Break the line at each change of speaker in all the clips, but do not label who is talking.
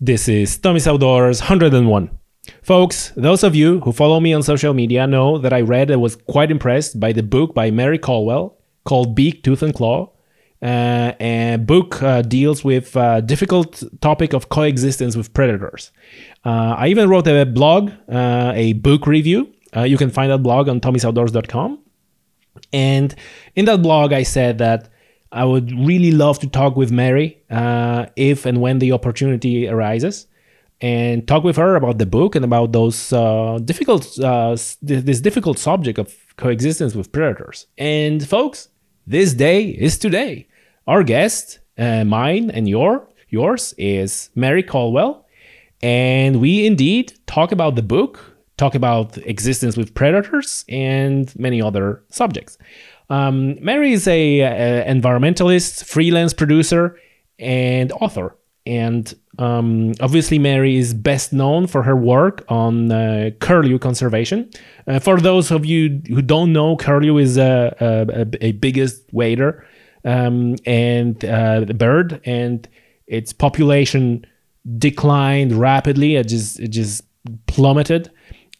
This is Tommy's Outdoors 101. Folks, those of you who follow me on social media know that I read and was quite impressed by the book by Mary Colwell called Beak, Tooth, and Claw. Uh, and book uh, deals with uh, difficult topic of coexistence with predators. Uh, I even wrote a blog, uh, a book review. Uh, you can find that blog on tommysoutdoors.com. And in that blog, I said that I would really love to talk with Mary if and when the opportunity arises and talk with her about the book and about those uh, difficult uh, this difficult subject of coexistence with predators. And folks, this day is today. Our guest, uh, mine and your yours, is Mary Colwell, and we indeed talk about the book, talk about existence with predators, and many other subjects. Um, Mary is a, a environmentalist, freelance producer, and author and um, obviously Mary is best known for her work on uh, curlew conservation. Uh, for those of you who don't know, curlew is a, a, a biggest wader um, and uh, bird, and its population declined rapidly. It just it just plummeted,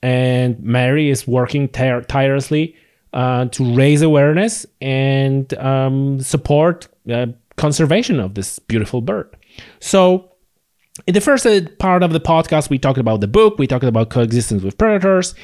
and Mary is working tire- tirelessly uh, to raise awareness and um, support uh, conservation of this beautiful bird. So, in the first uh, part of the podcast, we talked about the book, we talked about coexistence with predators,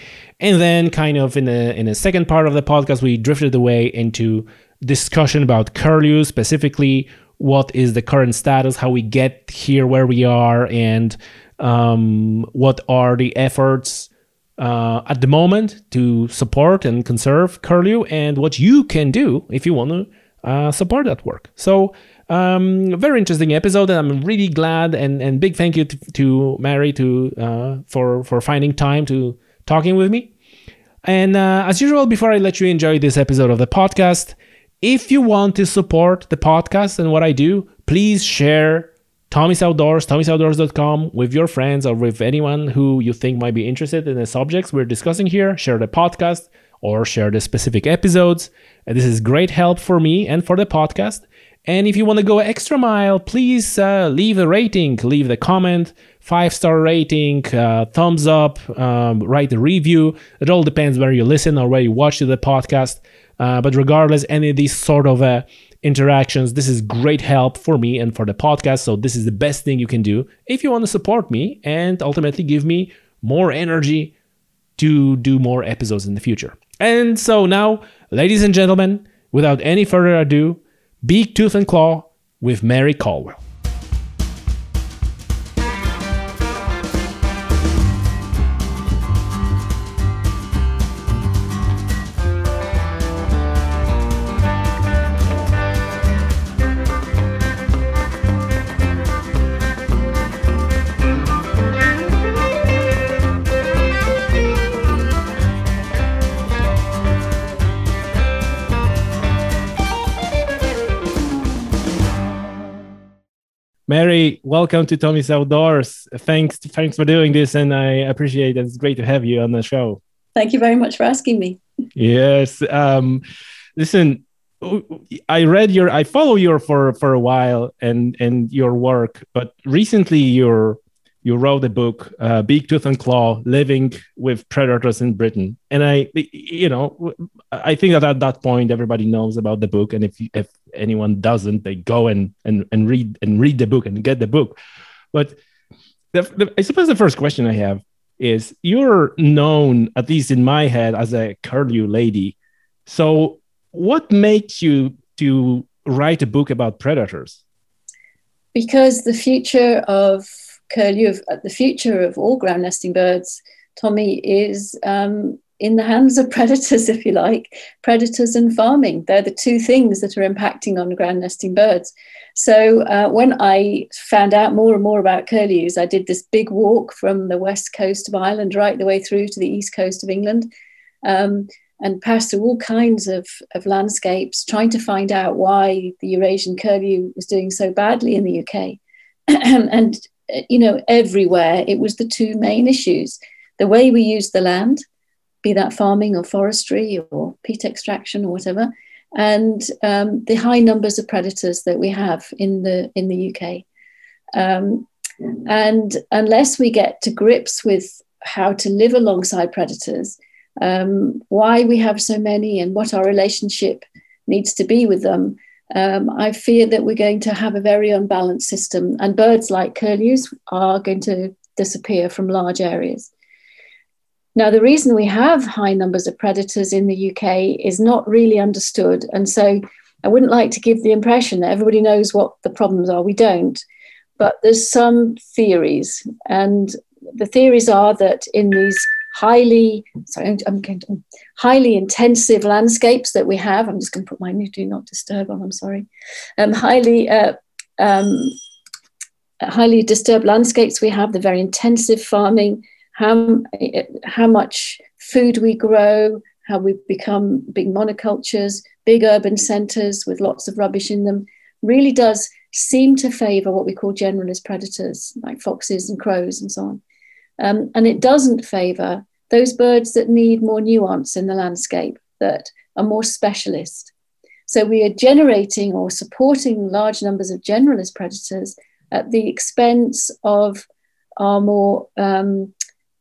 and then kind of in the in the second part of the podcast, we drifted away into discussion about curlew specifically. What is the current status? How we get here where we are, and um, what are the efforts uh, at the moment to support and conserve curlew, and what you can do if you want to uh, support that work. So um, very interesting episode, and I'm really glad and, and big thank you to, to Mary to uh, for for finding time to talking with me. And uh, as usual, before I let you enjoy this episode of the podcast, if you want to support the podcast and what I do, please share Tommy's Outdoors, tommysoutdoors.com with your friends or with anyone who you think might be interested in the subjects we're discussing here. Share the podcast or share the specific episodes. This is great help for me and for the podcast. And if you want to go extra mile, please uh, leave a rating, leave the comment, five star rating, uh, thumbs up, um, write a review. It all depends where you listen or where you watch the podcast. Uh, but regardless, any of these sort of uh, interactions, this is great help for me and for the podcast. So this is the best thing you can do if you want to support me and ultimately give me more energy to do more episodes in the future. And so now, ladies and gentlemen, without any further ado, Beak, Tooth, and Claw with Mary Colwell. Mary, welcome to Tommy's Outdoors. Thanks, thanks for doing this, and I appreciate it. It's great to have you on the show.
Thank you very much for asking me.
yes. Um, listen, I read your, I follow you for for a while, and and your work, but recently you're you wrote a book, uh, Beak, Tooth, and Claw, Living with Predators in Britain. And I, you know, I think that at that point, everybody knows about the book. And if, you, if anyone doesn't, they go and, and, and read and read the book and get the book. But the, the, I suppose the first question I have is you're known, at least in my head, as a curlew lady. So what makes you to write a book about predators?
Because the future of curlew, the future of all ground nesting birds, Tommy, is um, in the hands of predators, if you like, predators and farming. They're the two things that are impacting on ground nesting birds. So uh, when I found out more and more about curlews, I did this big walk from the west coast of Ireland right the way through to the east coast of England. Um, and passed through all kinds of, of landscapes, trying to find out why the Eurasian curlew was doing so badly in the UK. and uh, you know, everywhere, it was the two main issues the way we use the land, be that farming or forestry or peat extraction or whatever, and um, the high numbers of predators that we have in the in the UK. Um, And unless we get to grips with how to live alongside predators, um, why we have so many, and what our relationship needs to be with them, um, I fear that we're going to have a very unbalanced system, and birds like curlews are going to disappear from large areas. Now, the reason we have high numbers of predators in the UK is not really understood. And so I wouldn't like to give the impression that everybody knows what the problems are. We don't. But there's some theories. And the theories are that in these highly, sorry, I'm going to, highly intensive landscapes that we have, I'm just going to put my new do not disturb on, I'm sorry, um, highly, uh, um, highly disturbed landscapes we have, the very intensive farming, how, how much food we grow, how we become big monocultures, big urban centres with lots of rubbish in them, really does seem to favour what we call generalist predators, like foxes and crows and so on. Um, and it doesn't favour those birds that need more nuance in the landscape, that are more specialist. So we are generating or supporting large numbers of generalist predators at the expense of our more um,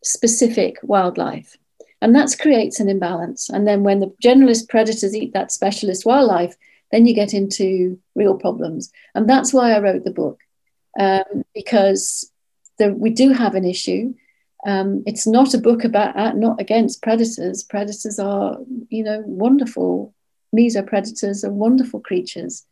specific wildlife. And that creates an imbalance. And then when the generalist predators eat that specialist wildlife, then you get into real problems. And that's why I wrote the book, um, because the, we do have an issue. Um, it's not a book about, uh, not against predators. Predators are, you know, wonderful. Mesopredators are wonderful creatures,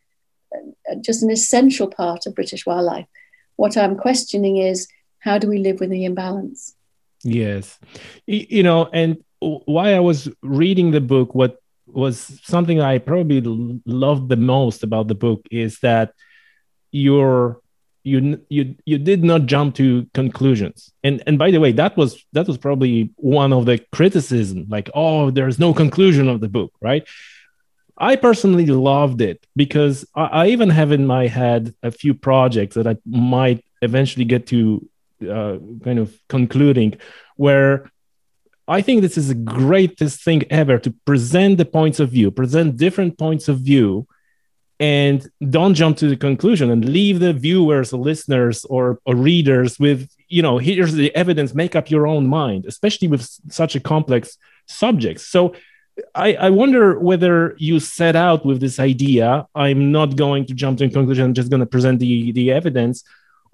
uh, just an essential part of British wildlife. What I'm questioning is how do we live with the imbalance?
Yes. You know, and why I was reading the book, what was something I probably loved the most about the book is that you're you you you did not jump to conclusions and and by the way that was that was probably one of the criticism like oh there's no conclusion of the book right i personally loved it because I, I even have in my head a few projects that i might eventually get to uh, kind of concluding where I think this is the greatest thing ever to present the points of view, present different points of view, and don't jump to the conclusion and leave the viewers or listeners or, or readers with, you know, here's the evidence, make up your own mind, especially with such a complex subject. So I, I wonder whether you set out with this idea, I'm not going to jump to a conclusion, I'm just going to present the, the evidence,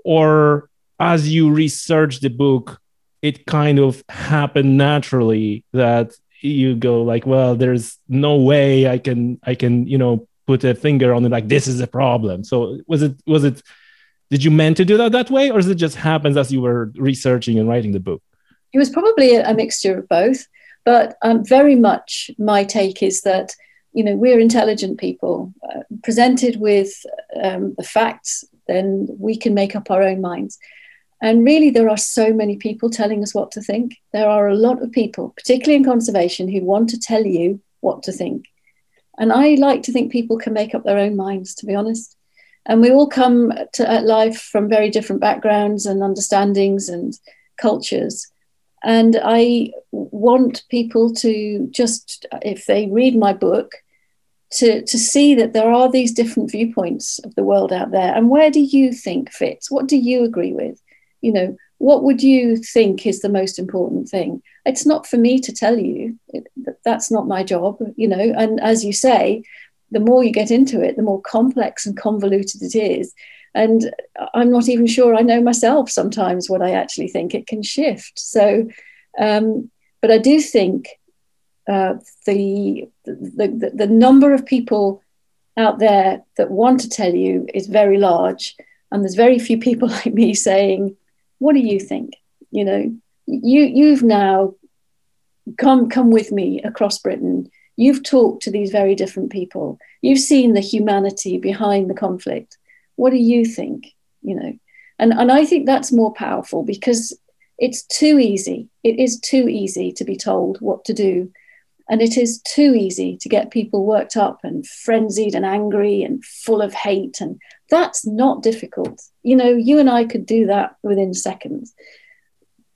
or as you research the book, it kind of happened naturally that you go like, well, there's no way I can I can you know put a finger on it like this is a problem. So was it was it did you meant to do that that way or is it just happens as you were researching and writing the book?
It was probably a, mixture of both, but um, very much my take is that you know we're intelligent people uh, presented with um, the facts then we can make up our own minds and really, there are so many people telling us what to think. There are a lot of people, particularly in conservation, who want to tell you what to think. And I like to think people can make up their own minds, to be honest. And we all come to at life from very different backgrounds and understandings and cultures. And I want people to just, if they read my book, to, to see that there are these different viewpoints of the world out there. And where do you think fits? What do you agree with? You know, what would you think is the most important thing? It's not for me to tell you. It, that's not my job, you know. And as you say, the more you get into it, the more complex and convoluted it is. And I'm not even sure I know myself sometimes what I actually think. It can shift. So, um, but I do think uh, the, the, the, the number of people out there that want to tell you is very large. And there's very few people like me saying, what do you think? You know, you you've now come come with me across Britain. You've talked to these very different people. You've seen the humanity behind the conflict. What do you think? You know, and and I think that's more powerful because it's too easy. It is too easy to be told what to do. And it is too easy to get people worked up and frenzied and angry and full of hate. And that's not difficult. You know, you and I could do that within seconds.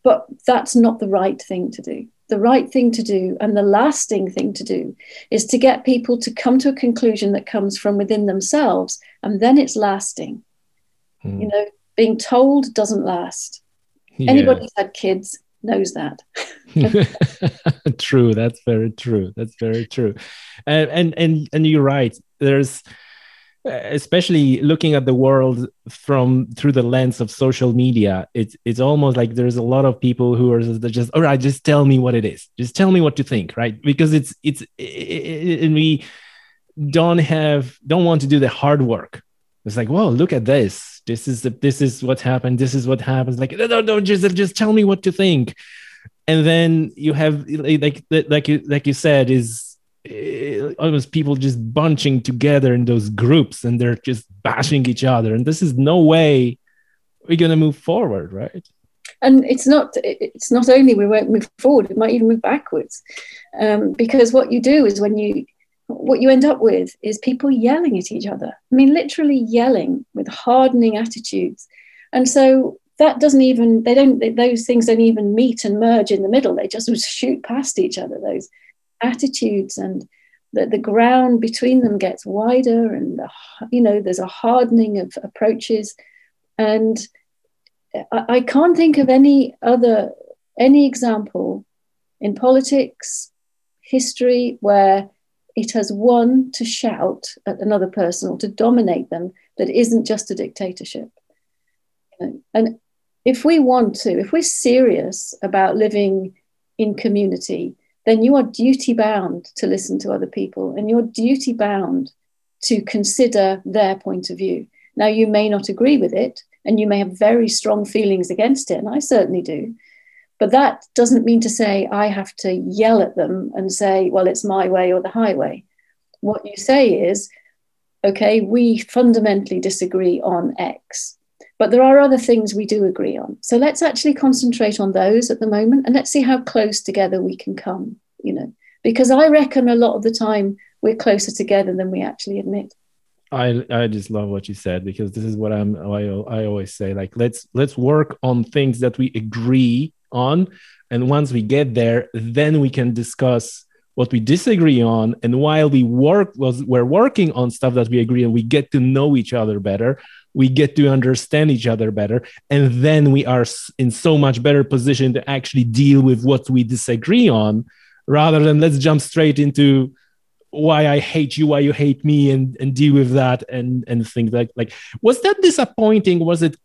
But that's not the right thing to do. The right thing to do and the lasting thing to do is to get people to come to a conclusion that comes from within themselves, and then it's lasting. Mm. You know, being told doesn't last. Yeah. Anybody who's had kids knows that.
true. That's very true. That's very true. And and and and you're right. There's Uh, especially looking at the world from through the lens of social media it's it's almost like there's a lot of people who are just all right just tell me what it is. Just tell me what to think right? Because it's it's and we don't have don't want to do the hard work. It's like whoa look at this. This is the this is what happened. This is what happens. Like no no, no just just tell me what to think. And then you have like like you like you said is uh, almost people just bunching together in those groups and they're just bashing each other. And this is no way we're going to move forward right?
And it's not it's not only we won't move forward it might even move backwards. Um, because what you do is when you what you end up with is people yelling at each other. I mean literally yelling with hardening attitudes. And so that doesn't even they don't those things don't even meet and merge in the middle. They just shoot past each other those attitudes and that the ground between them gets wider and the, you know there's a hardening of approaches. And I, I can't think of any other any example in politics history where it has won to shout at another person or to dominate them that isn't just a dictatorship. And if we want to if we're serious about living in community then you are duty bound to listen to other people and you're duty bound to consider their point of view. Now, you may not agree with it and you may have very strong feelings against it, and I certainly do. But that doesn't mean to say I have to yell at them and say, well, it's my way or the highway. What you say is, okay, we fundamentally disagree on X. But there are other things we do agree on. So let's actually concentrate on those at the moment and let's see how close together we can come, you know, because I reckon a lot of the time we're closer together than we actually admit.
I I just love what you said because this is what I'm I, I always say like let's let's work on things that we agree on and once we get there then we can discuss what we disagree on and while we work was we're working on stuff that we agree and we get to know each other better we get to understand each other better and then we are in so much better position to actually deal with what we disagree on rather than let's jump straight into why I hate you, why you hate me, and and deal with that and and things like like was that disappointing? Was it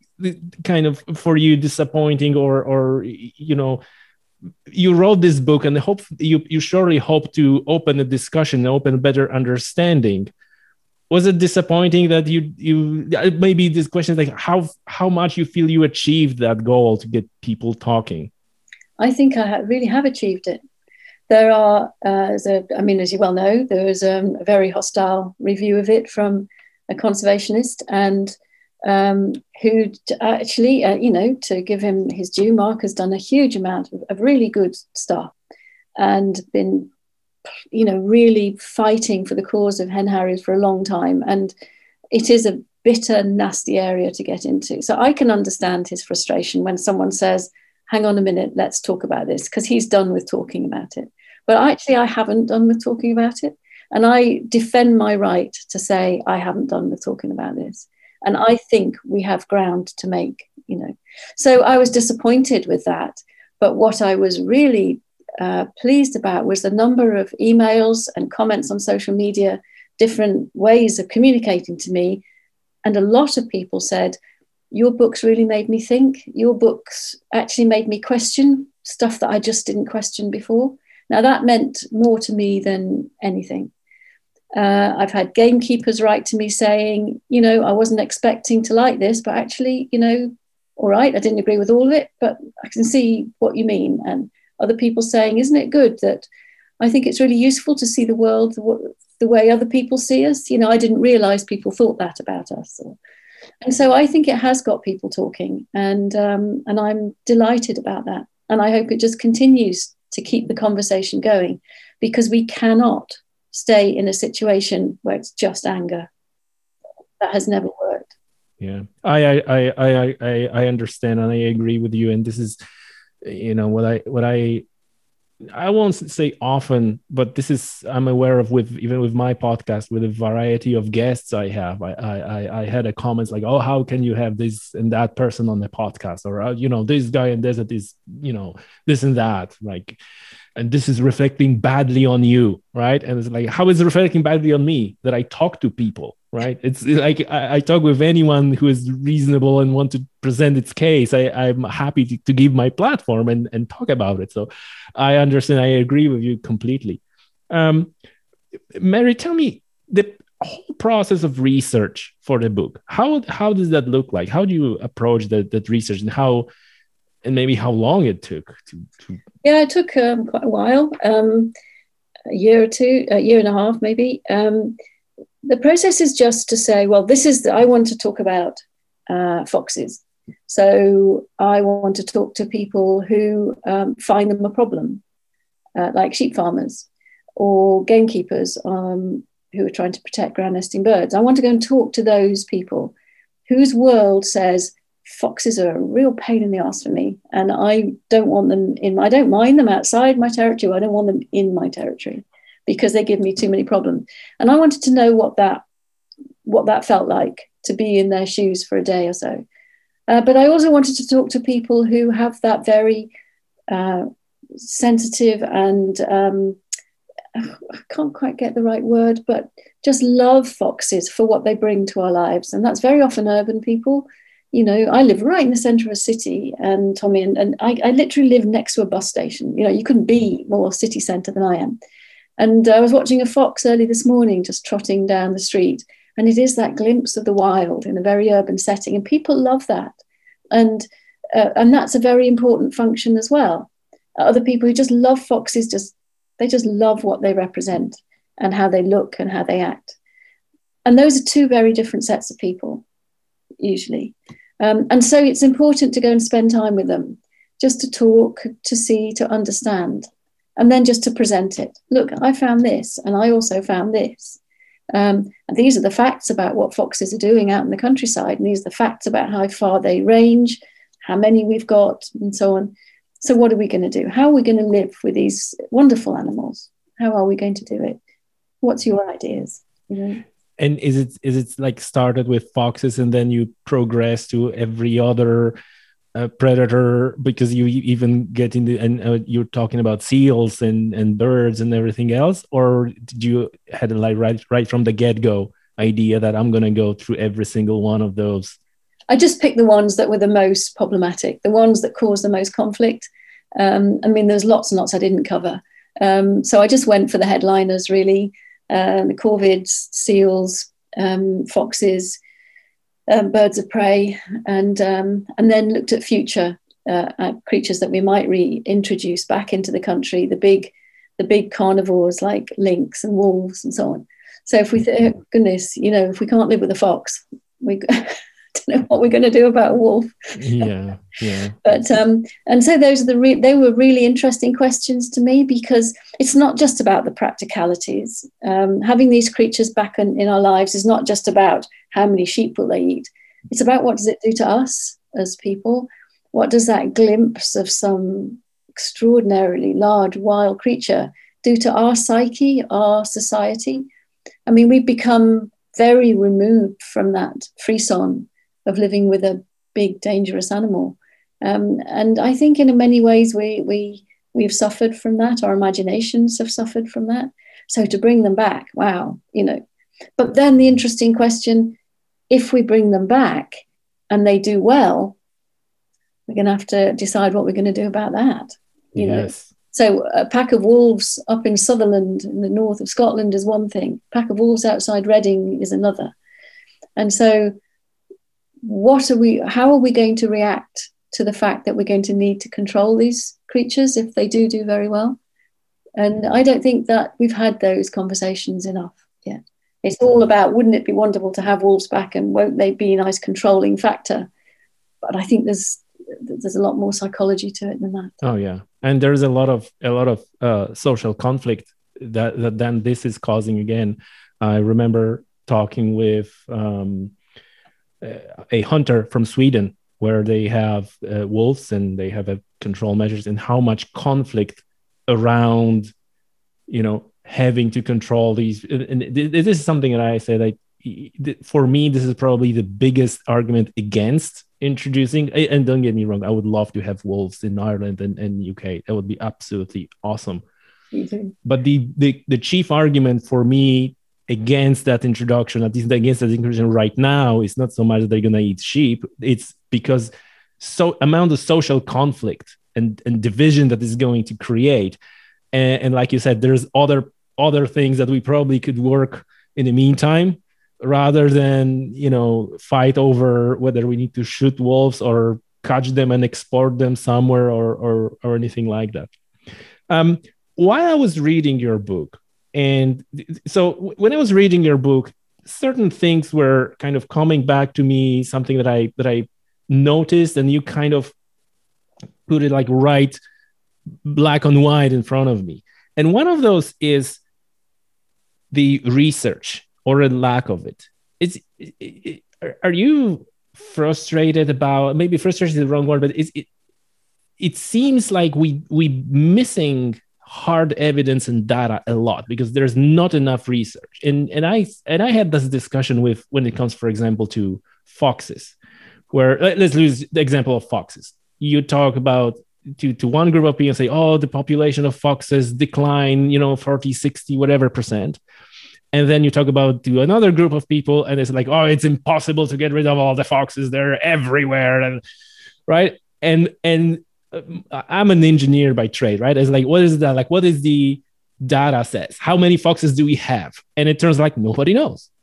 kind of for you disappointing, or or you know, you wrote this book and hope you you surely hope to open a discussion, open a better understanding was it disappointing that you you maybe this question is like how how much you feel you achieved that goal to get people talking?
I think i really have achieved it. There are uh, a, I mean as you well know there was um, a very hostile review of it from a conservationist and um, who actually uh, you know to give him his due mark has done a huge amount of, of really good stuff and been you know, really fighting for the cause of hen harriers for a long time. And it is a bitter, nasty area to get into. So I can understand his frustration when someone says, hang on a minute, let's talk about this, because he's done with talking about it. But actually, I haven't done with talking about it. And I defend my right to say, I haven't done with talking about this. And I think we have ground to make, you know. So I was disappointed with that. But what I was really uh, pleased about was the number of emails and comments on social media, different ways of communicating to me. And a lot of people said, Your books really made me think. Your books actually made me question stuff that I just didn't question before. Now, that meant more to me than anything. Uh, I've had gamekeepers write to me saying, you know, I wasn't expecting to like this, but actually, you know, all right, I didn't agree with all of it, but I can see what you mean. And other people saying, Isn't it good that I think it's really useful to see the world the, way other people see us? You know, I didn't realize people thought that about us. Or, and so I think it has got people talking, and um, and I'm delighted about that. And I hope it just continues to keep the conversation going, because we cannot stay in a situation where it's just anger. That has never worked.
Yeah, I I I I I understand and I agree with you. And this is you know what i what i I won't say often, but this is I'm aware of with even with my podcast with a variety of guests I have. I I I had a comments like, oh, how can you have this and that person on the podcast, or uh, you know, this guy in desert is you know this and that, like, and this is reflecting badly on you, right? And it's like, how is it reflecting badly on me that I talk to people? Right? It's like I, I, talk with anyone who is reasonable and want to present its case I, i'm happy to, to give my platform and, and talk about it. So i understand i agree with you completely. Um, mary tell me the whole process of research for the book how how does that look like? How do you approach that, that research and how and maybe how long it took to, to...
yeah it took um, quite a while um, a year or two a year and a half maybe. Um, the process is just to say, well, this is, the, I want to talk about uh, foxes. So I want to talk to people who um, find them a problem, uh, like sheep farmers or gamekeepers um, who are trying to protect ground nesting birds. I want to go and talk to those people whose world says foxes are a real pain in the ass for me, and I don't want them in. I don't mind them outside my territory. I don't want them in my territory because they give me too many problems. And I wanted to know what that what that felt like to be in their shoes for a day or so. Uh, but I also wanted to talk to people who have that very uh, sensitive and um, I can't quite get the right word, but just love foxes for what they bring to our lives. And that's very often urban people. You know, I live right in the center of a city, and Tommy, and, and I, I literally live next to a bus station. You know, you couldn't be more city center than I am. And I was watching a fox early this morning, just trotting down the street. And it is that glimpse of the wild in a very urban setting. And people love that. And, uh, and that's a very important function as well. Other people who just love foxes, just they just love what they represent and how they look and how they act. And those are two very different sets of people, usually. Um, and so it's important to go and spend time with them, just to talk, to see, to understand and then just to present it. Look, I found this, and I also found this. Um, and these are the facts about what foxes are doing out in the countryside, and these are the facts about how far they range, how many we've got, and so on. So, what are we going to do? How are we going to live with these wonderful animals? How are we going to do it? What's your ideas? You know?
And is it is it like started with foxes and then you progress to every other a predator because you even get in the and uh, you're talking about seals and and birds and everything else? Or did you had a like right right from the get-go idea that i'm going to go through every single one of those?
I just picked the ones that were the most problematic the ones that caused the most conflict. Um, i mean there's lots and lots i didn't cover. Um, so i just went for the headliners really. Uh, the corvids seals um, foxes um, birds of prey, and um, and then looked at future uh, creatures that we might reintroduce back into the country. The big, the big carnivores like lynx and wolves and so on. So if we think, goodness, you know, if we can't live with a fox, we don't know what we're going to do about a wolf.
yeah, yeah.
but um, and so those are the re- they were really interesting questions to me because it's not just about the practicalities. Um, having these creatures back in, in our lives is not just about how many sheep will they eat. It's about what does it do to us as people. What does that glimpse of some extraordinarily large wild creature do to our psyche, our society? I mean, we've become very removed from that frisson of living with a big, dangerous animal. Um, and I think in many ways we, we, we've suffered from that. Our imaginations have suffered from that. So to bring them back, wow, you know. But then the interesting question if we bring them back and they do well, we're going to have to decide what we're going to do about that. You yes. know, so a pack of wolves up in Sutherland in the north of Scotland is one thing. A pack of wolves outside Reading is another. And so what are we how are we going to react to the fact that we're going to need to control these creatures if they do do very well and i don't think that we've had those conversations enough yet it's all about wouldn't it be wonderful to have wolves back and won't they be a nice controlling factor? But i think there's there's a lot more psychology to it than that.
Oh yeah. And there's a lot of a lot of uh, social conflict that, that then this is causing again. I remember talking with um, a hunter from Sweden where they have uh, wolves and they have a control measures and how much conflict around you know having to control these and this is something that i say like for me this is probably the biggest argument against introducing and don't get me wrong i would love to have wolves in ireland and, and uk that would be absolutely awesome. But the, the the chief argument for me against that introduction at least against that introduction right now is not so much that they're going to eat sheep. It's because so amount of social conflict and, and division that is going to create. And, and like you said there's other other things that we probably could work in the meantime rather than you know fight over whether we need to shoot wolves or catch them and export them somewhere or or, or anything like that. Um, while i was reading your book and so when i was reading your book certain things were kind of coming back to me something that i that i noticed and you kind of put it like right black on white in front of me. And one of those is the research or a lack of it. Is it, are you frustrated about maybe frustrated is the wrong word, but it, it seems like we we missing hard evidence and data a lot because there's not enough research. And and I and I had this discussion with when it comes, for example, to foxes, where let's use the example of foxes. You talk about to, to one group of people say, oh, the population of foxes decline, you know, 40, 60, whatever percent. And then you talk about to another group of people and it's like oh it's impossible to get rid of all the foxes. They're everywhere and right? And and uh, i'm an engineer by trade right? It's like what is that? Like what is the data says? How many foxes do we have? And it turns like nobody knows.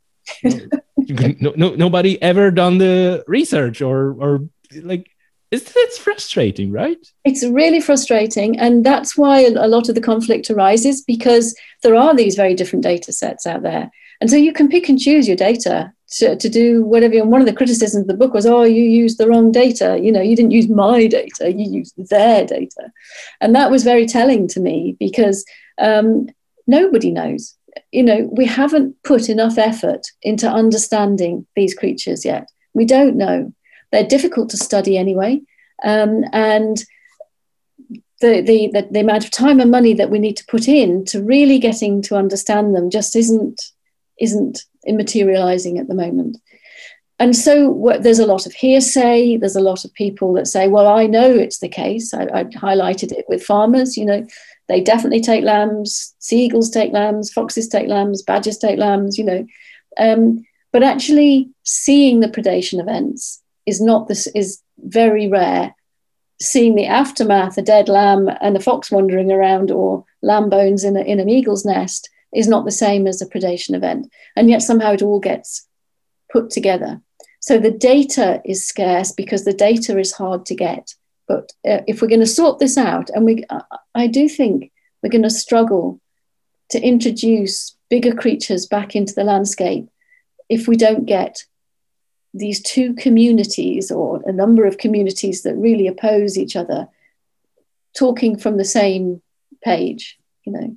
No, no, nobody ever done the research or or like it's, it's frustrating, right?
It's really frustrating. And that's why a lot of the conflict arises because there are these very different data sets out there. And so you can pick and choose your data to, to do whatever. And one of the criticisms of the book was, oh, you used the wrong data. You know, you didn't use my data, you used their data. And that was very telling to me because um, nobody knows. You know, we haven't put enough effort into understanding these creatures yet. We don't know. They're difficult to study anyway. Um, and the, the, the, amount of time and money that we need to put in to really getting to understand them just isn't, isn't immaterializing at the moment. And so what, there's a lot of hearsay. There's a lot of people that say, well, I know it's the case. I, I highlighted it with farmers, you know, they definitely take lambs, sea eagles take lambs, foxes take lambs, badgers take lambs, you know. Um, but actually seeing the predation events is not this is very rare. Seeing the aftermath, a dead lamb and a fox wandering around, or lamb bones in, a, in an eagle's nest, is not the same as a predation event. And yet somehow it all gets put together. So the data is scarce because the data is hard to get. But uh, if we're going to sort this out, and we, I do think we're going to struggle to introduce bigger creatures back into the landscape if we don't get these two communities or a number of communities that really oppose each other talking from the same page you know.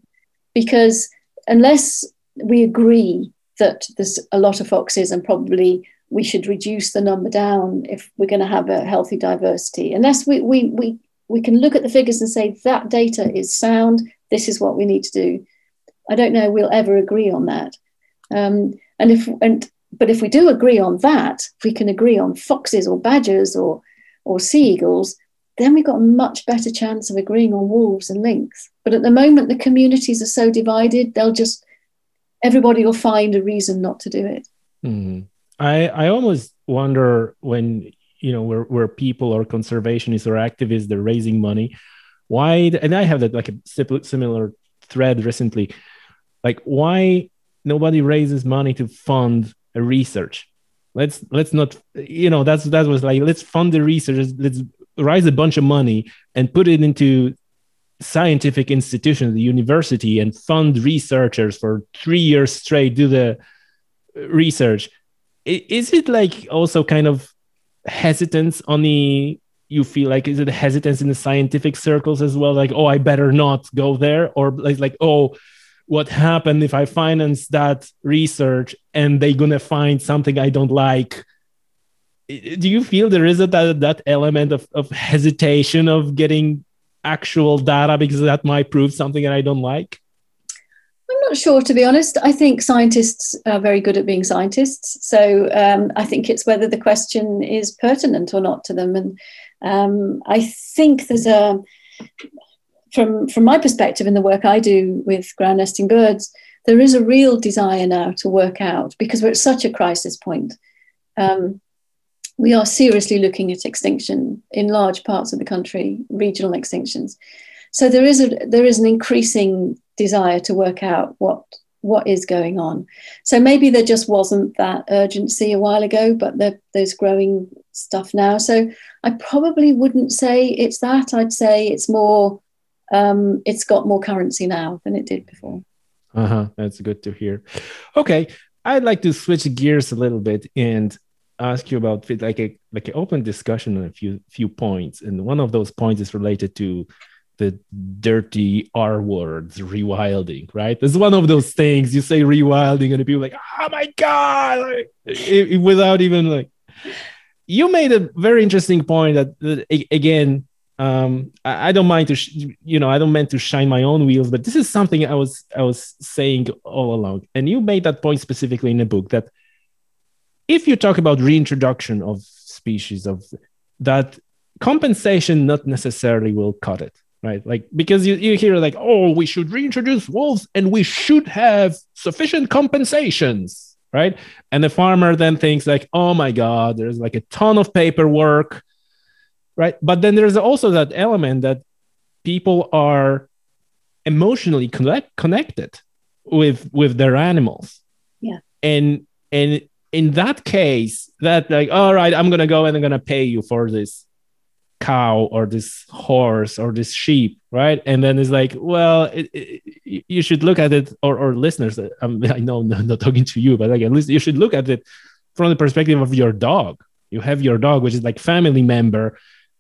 Because unless we agree that there's a lot of foxes and probably we should reduce the number down if we're going to have a healthy diversity unless we, we, we, we can look at the figures and say that data is sound this is what we need to do i don't know we'll ever agree on that. Um, and if and but if we do agree on that, if we can agree on foxes or badgers or, or sea eagles, then we've got a much better chance of agreeing on wolves and lynx. But at the moment, the communities are so divided, they'll just, everybody will find a reason not to do it.
Mm-hmm. I, I almost wonder when, you know, where, where people or conservationists or activists, they're raising money, why, and I have that like a similar thread recently, like why nobody raises money to fund research. Let's let's not you know that's that was like let's fund the research let's raise a bunch of money and put it into scientific institutions the university and fund researchers for three years straight do the uh, research. Is it like also kind of hesitance on the you feel like is it hesitance in the scientific circles as well? Like oh i better not go there? Or like like oh what happened if I finance that research and they're gonna find something I don't like. Do you feel there is a, that, that element of, of hesitation of getting actual data because that might prove something that I don't like?
I'm not sure, to be honest. I think scientists are very good at being scientists. So um, I think it's whether the question is pertinent or not to them. And um, I think there's a, from, from my perspective in the work I do with ground nesting birds, there is a real desire now to work out because we're at such a crisis point. Um, we are seriously looking at extinction in large parts of the country, regional extinctions. So there is a there is an increasing desire to work out what what is going on. So maybe there just wasn't that urgency a while ago, but there, there's growing stuff now. So I probably wouldn't say it's that. I'd say it's more um, it's got more currency now than it did before.
Uh huh. That's good to hear. Okay, I'd like to switch gears a little bit and ask you about like a like an open discussion on a few few points, and one of those points is related to the dirty R words, rewilding, right? It's one of those things you say rewilding, and people like, oh my god, it, it, without even like. You made a very interesting point that, that again, um, I, I, don't mind to, sh- you know, I don't meant to shine my own wheels, but this is something I was I was saying all along, and you made that point specifically in the book that if you talk about reintroduction of species of that compensation not necessarily will cut it right? Like because you, you hear like oh we should reintroduce wolves and we should have sufficient compensations right? And the farmer then thinks like oh my god there's like a ton of paperwork right? But then there's also that element that people are emotionally connect, connected with with their animals.
Yeah.
And and in that case that like all right i'm gonna go and i'm gonna pay you for this cow or this horse or this sheep right? And then it's like well it, it, you should look at it or, or listeners um, i know I'm not talking to you but like at least you should look at it from the perspective of your dog. You have your dog which is like family member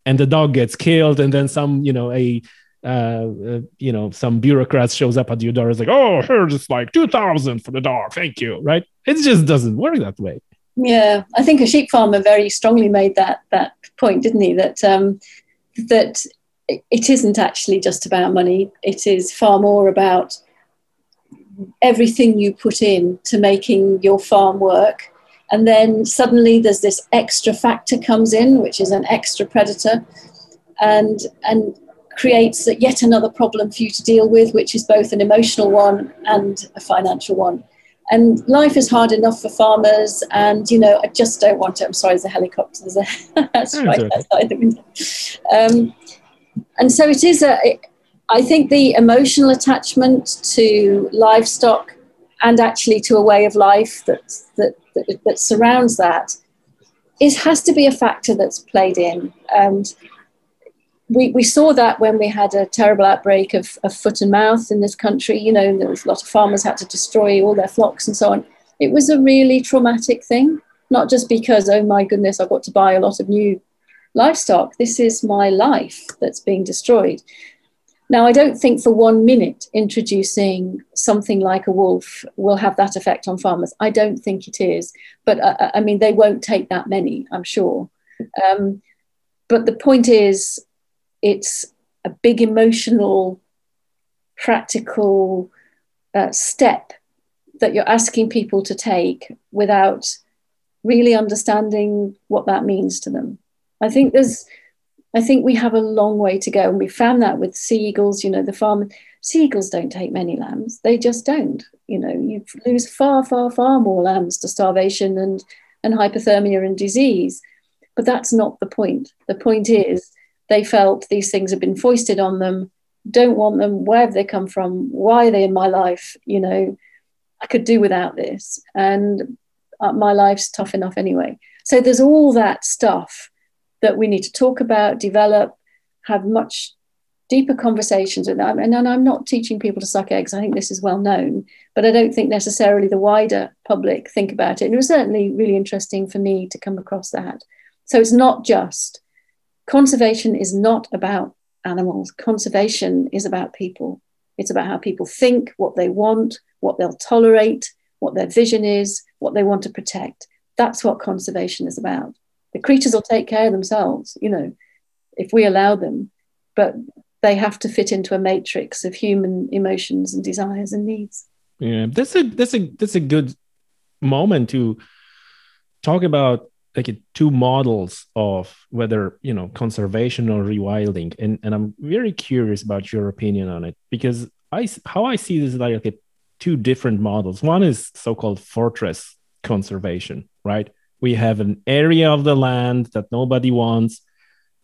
and the dog gets killed and then some you know a uh, uh, you know some bureaucrat shows up at your door is like oh here's just like 2000 for the dog thank you right it just doesn't work that way
yeah, I think a sheep farmer very strongly made that that point, didn't he? That um, that it isn't actually just about money. It is far more about everything you put in to making your farm work. And then suddenly there's this extra factor comes in, which is an extra predator, and and creates yet another problem for you to deal with, which is both an emotional one and a financial one. And life is hard enough for farmers and you know i just don't want it i'm sorry there's a helicopter there's a that's right outside the window. Um, and so it is a it, I think the emotional attachment to livestock and actually to a way of life that that that, that surrounds that it has to be a factor that's played in and we, we saw that when we had a terrible outbreak of, of foot and mouth in this country. You know, there was a lot of farmers had to destroy all their flocks and so on. It was a really traumatic thing, not just because, oh my goodness, I've got to buy a lot of new livestock. This is my life that's being destroyed. Now, I don't think for one minute introducing something like a wolf will have that effect on farmers. I don't think it is. But uh, I mean, they won't take that many, I'm sure. Um, but the point is, it's a big emotional, practical uh, step that you're asking people to take without really understanding what that means to them. I think there's, I think we have a long way to go, and we found that with sea eagles. You know, the farm sea eagles don't take many lambs; they just don't. You know, you lose far, far, far more lambs to starvation and and hypothermia and disease. But that's not the point. The point is they felt these things have been foisted on them, don't want them, where have they come from? Why are they in my life? You know, I could do without this. And uh, my life's tough enough anyway. So there's all that stuff that we need to talk about, develop, have much deeper conversations with them. And, and I'm not teaching people to suck eggs. I think this is well known, but I don't think necessarily the wider public think about it. And it was certainly really interesting for me to come across that. So it's not just Conservation is not about animals, conservation is about people. It's about how people think, what they want, what they'll tolerate, what their vision is, what they want to protect. That's what conservation is about. The creatures will take care of themselves, you know, if we allow them. But they have to fit into a matrix of human emotions and desires and needs.
Yeah, that's a that's a that's a good moment to talk about like two models of whether you know conservation or rewilding and and i'm very curious about your opinion on it because i how i see this is like a, two different models one is so-called fortress conservation right we have an area of the land that nobody wants.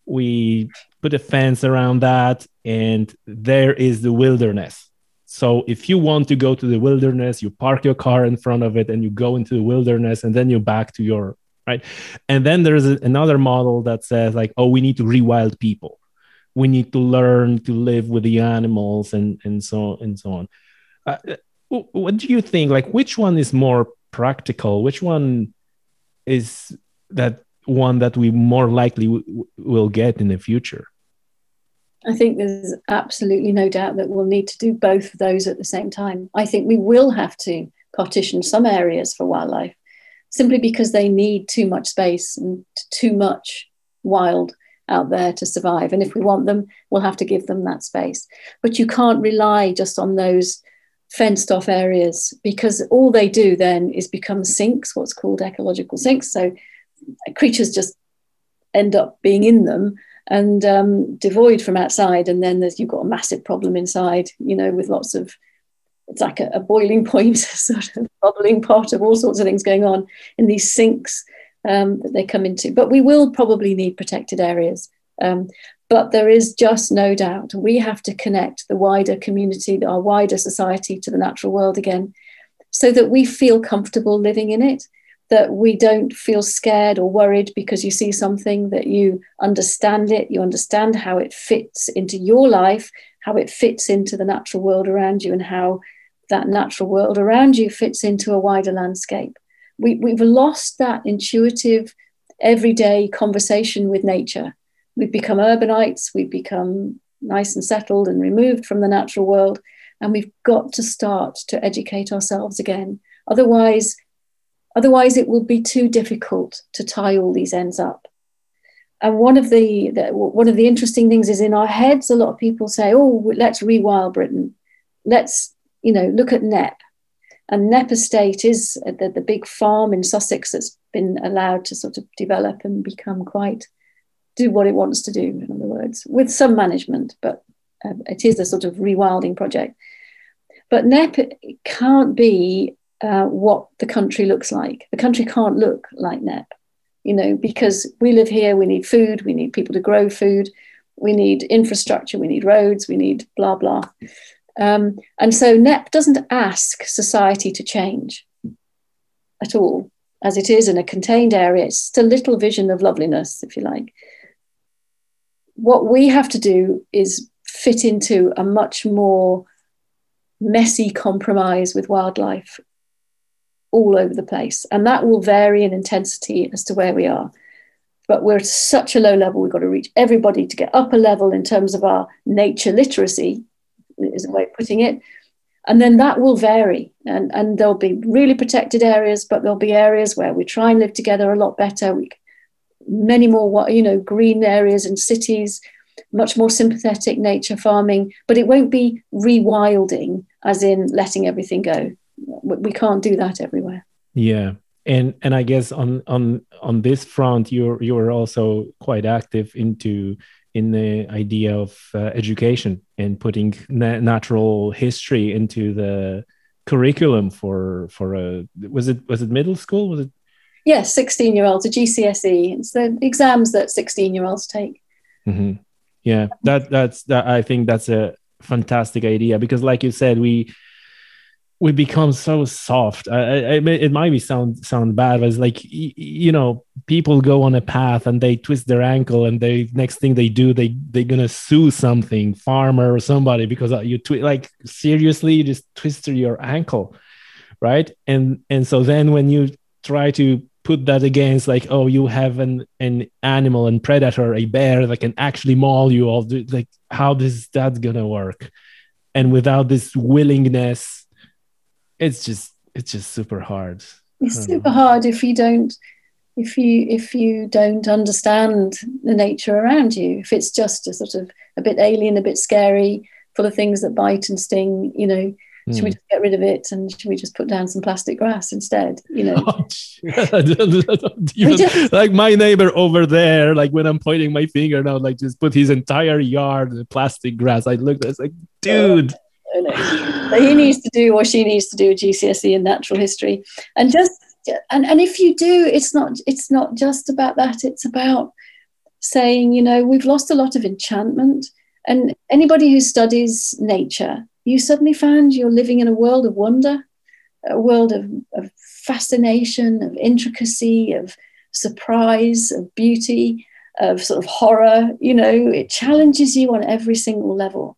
We put a fence around that and there is the wilderness. So if you want to go to the wilderness you park your car in front of it and you go into the wilderness and then you're back to your right? And then there's a, another model that says like oh we need to rewild people. We need to learn to live with the animals and and so and so on. Uh, what do you think? Like which one is more practical? Which one is that one that we more likely w- will get in the future
I think there's absolutely no doubt that we'll need to do both of those at the same time. I think we will have to partition some areas for wildlife simply because they need too much space and too much wild out there to survive. And if we want them, we'll have to give them that space. But you can't rely just on those fenced off areas because all they do then is become sinks, what's called ecological sinks. So creatures just end up being in them and um, devoid from outside. And then there's, you've got a massive problem inside, you know, with lots of it's like a, a boiling point, sort of bubbling pot of all sorts of things going on in these sinks um, that they come into. But we will probably need protected areas. Um, but there is just no doubt we have to connect the wider community, our wider society to the natural world again, so that we feel comfortable living in it, that we don't feel scared or worried because you see something, that you understand it, you understand how it fits into your life, how it fits into the natural world around you, and how that natural world around you fits into a wider landscape. We, we've lost that intuitive, everyday conversation with nature. We've become urbanites, we've become nice and settled and removed from the natural world, and we've got to start to educate ourselves again. Otherwise, otherwise it will be too difficult to tie all these ends up. And one of the, the one of the interesting things is in our heads, a lot of people say, "Oh, let's rewild Britain. Let's you know, look at Knepp." And Knepp Estate is the, the big farm in Sussex that's been allowed to sort of develop and become quite, do what it wants to do, in other words, with some management, but uh, it is a sort of rewilding project. But Knepp can't be uh, what the country looks like. The country can't look like Knepp, you know, because we live here, we need food, we need people to grow food, we need infrastructure, we need roads, we need blah, blah. Um, and so Knepp doesn't ask society to change at all, as it is in a contained area. It's just a little vision of loveliness, if you like. What we have to do is fit into a much more messy compromise with wildlife all over the place. And that will vary in intensity as to where we are. But we're at such a low level, we've got to reach everybody to get up a level in terms of our nature literacy is a way of putting it. And then that will vary. And, and there'll be really protected areas, but there'll be areas where we try and live together a lot better. We, many more, you know, green areas and cities, much more sympathetic nature farming, but it won't be rewilding, as in letting everything go. We can't do that everywhere.
Yeah, and and I guess on on on this front, you're you're also quite active into in the idea of uh, education and putting na- natural history into the curriculum for for a was it was it middle school was it
yes 16 year olds a gcse it's the exams that 16 year olds take
mm-hmm. yeah that that's that i think that's a fantastic idea because like you said we we become so soft. I, I, it might be sound sound bad, but it's like you know, people go on a path and they twist their ankle, and they next thing they do, they they're gonna sue something, farmer or somebody, because uh, you twi- like seriously, you just twisted your ankle, right? And and so then when you try to put that against like oh you have an an animal and predator a bear that can actually maul you all like how does that gonna work? And without this willingness it's just it's just super hard.
It's super hard if you don't if you if you don't understand the nature around you. If it's just a sort of a bit alien a bit scary full of things that bite and sting you know mm. should we hmm. just get rid of it and should we just put down some plastic grass instead you know?
Even, just, like my neighbor over there like when i'm pointing my finger now like just put his entire yard in plastic grass. I looked at like dude.
so he needs to do or she needs to do a GCSE in natural history. And just and, and if you do it's not it's not just about that. It's about saying you know we've lost a lot of enchantment. And anybody who studies nature you suddenly find you're living in a world of wonder a world of, of fascination of intricacy of surprise of beauty of sort of horror you know it challenges you on every single level.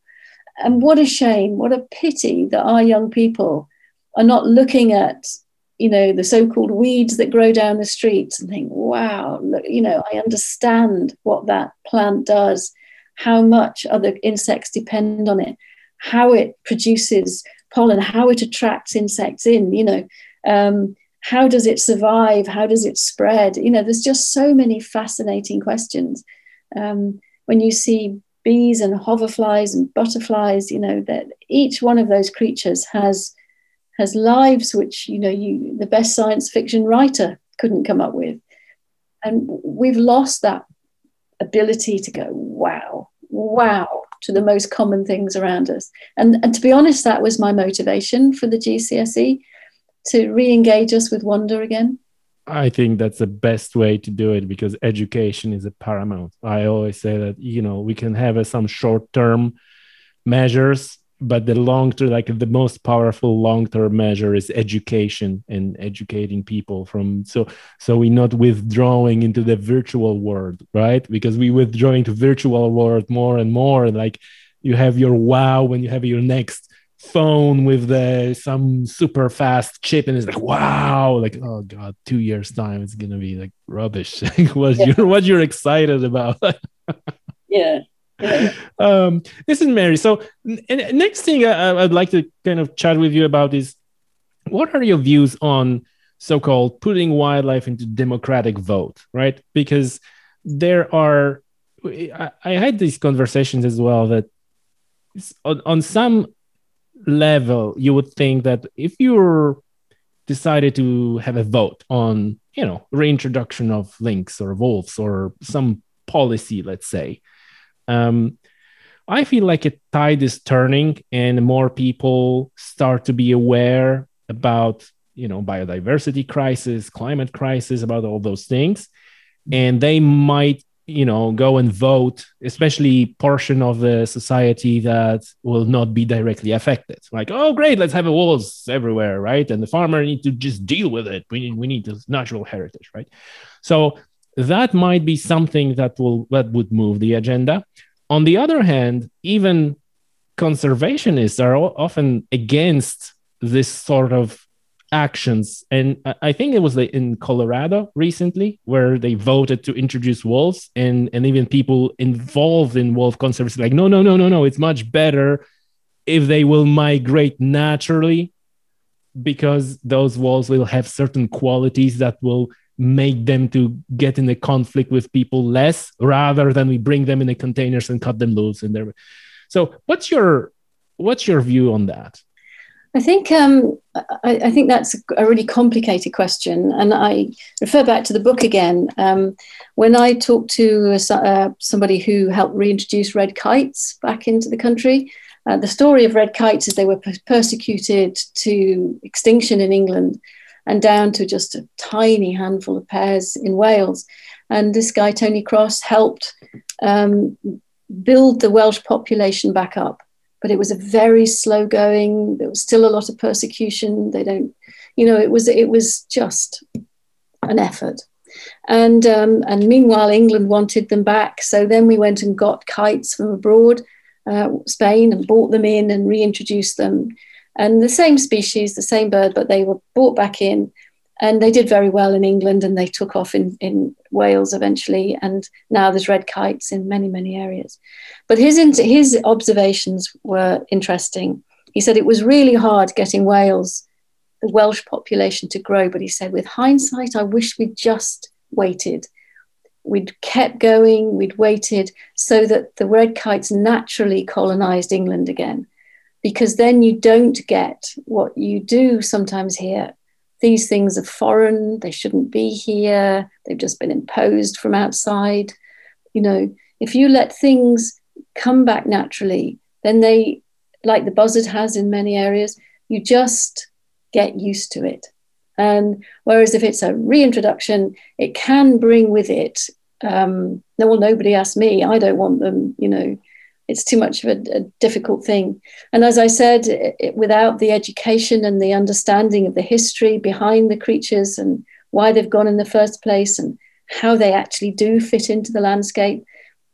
And what a shame what a pity that our young people are not looking at you know, the so-called weeds that grow down the streets and think, wow, look, you know, I understand what that plant does, how much other insects depend on it, how it produces pollen, how it attracts insects in, you know, um, how does it survive? How does it spread? You know, there's just so many fascinating questions. Um, when you see bees and hoverflies and butterflies, you know, that each one of those creatures has has lives which you know you the best science fiction writer couldn't come up with and we've lost that ability to go wow wow to the most common things around us. And, and to be honest that was my motivation for the gcse to re-engage us with wonder again.
I think that's the best way to do it because education is a paramount. I always say that you know we can have a, some short-term measures but the long term like the most powerful long term measure is education and educating people from so so we're not withdrawing into the virtual world right? Because we withdraw into virtual world more and more like you have your wow when you have your next phone with the some super fast chip and it's like wow like oh god two years time it's gonna be like rubbish. What yeah. you're what you're excited about.
Yeah
um, listen, Mary. So, next thing I, would like to kind of chat with you about is what are your views on so-called putting wildlife into democratic vote, right? Because there are, I, I had these conversations as well that on, on some level you would think that if you're decided to have a vote on, you know, reintroduction of lynx or wolves or some policy, let's say um, I feel like a tide is turning and more people start to be aware about, you know, biodiversity crisis, climate crisis, about all those things. And they might, you know, go and vote, especially portion of the society that will not be directly affected. Like, oh, great, let's have walls everywhere, right? And the farmer need to just deal with it. We need, we need this natural heritage, right? So that might be something that will that would move the agenda. On the other hand even conservationists are often against this sort of actions. And i think it was in colorado recently where they voted to introduce wolves and and even people involved in wolf conservancy like no no no no no it's much better if they will migrate naturally because those wolves will have certain qualities that will make them to get in a conflict with people less rather than we bring them in the containers and cut them loose in there so what's your what's your view on that?
I think um, I, I, think that's a really complicated question, and I refer back to the book again. Um, when I talked to uh, somebody who helped reintroduce red kites back into the country, uh, the story of red kites is they were persecuted to extinction in England, and down to just a tiny handful of pairs in Wales. And this guy, Tony Cross, helped um, build the Welsh population back up. But it was a very slow going. There was still a lot of persecution. They don't, you know, it was it was just an effort. And um, and meanwhile, England wanted them back. So then we went and got kites from abroad, uh, Spain, and bought them in and reintroduced them and the same species, the same bird, but they were brought back in and they did very well in England and they took off in, in Wales eventually. And now there's red kites in many, many areas. But his, his observations were interesting. He said it was really hard getting Wales, the Welsh population to grow. But he said, with hindsight, I wish we'd just waited. We'd kept going, we'd waited so that the red kites naturally colonized England again. Because then you don't get what you do sometimes here. These things are foreign, they shouldn't be here, they've just been imposed from outside. You know, if you let things come back naturally, then they, like the buzzard has in many areas, you just get used to it. And whereas if it's a reintroduction, it can bring with it, um, no, well, nobody asked me, I don't want them, you know, it's too much of a, a difficult thing. And as I said, it, it, without the education and the understanding of the history behind the creatures and why they've gone in the first place and how they actually do fit into the landscape,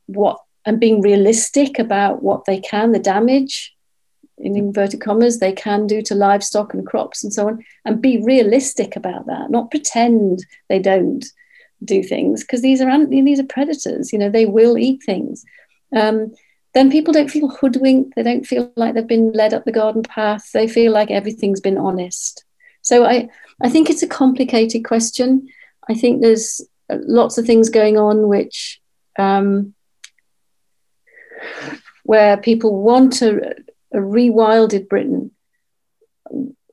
what and being realistic about what they can, the damage in inverted commas they can do to livestock and crops and so on, and be realistic about that, not pretend they don't do things because these are these are predators. You know, they will eat things. Um, then people don't feel hoodwinked. They don't feel like they've been led up the garden path. They feel like everything's been honest. So I, I think it's a complicated question. I think there's lots of things going on which um, where people want a, a rewilded Britain.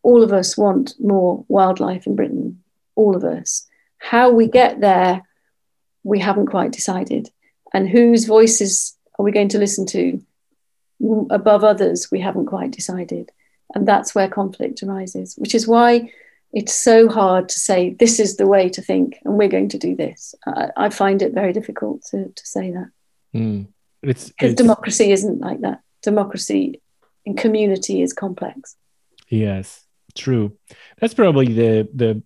All of us want more wildlife in Britain, all of us. How we get there, we haven't quite decided. And whose voices are we going to listen to above others, we haven't quite decided. And that's where conflict arises, which is why it's so hard to say this is the way to think and we're going to do this. I, I find it very difficult to, to say that.
Mm.
It's, it's democracy isn't like that. Democracy in community is complex.
Yes, true. That's probably the the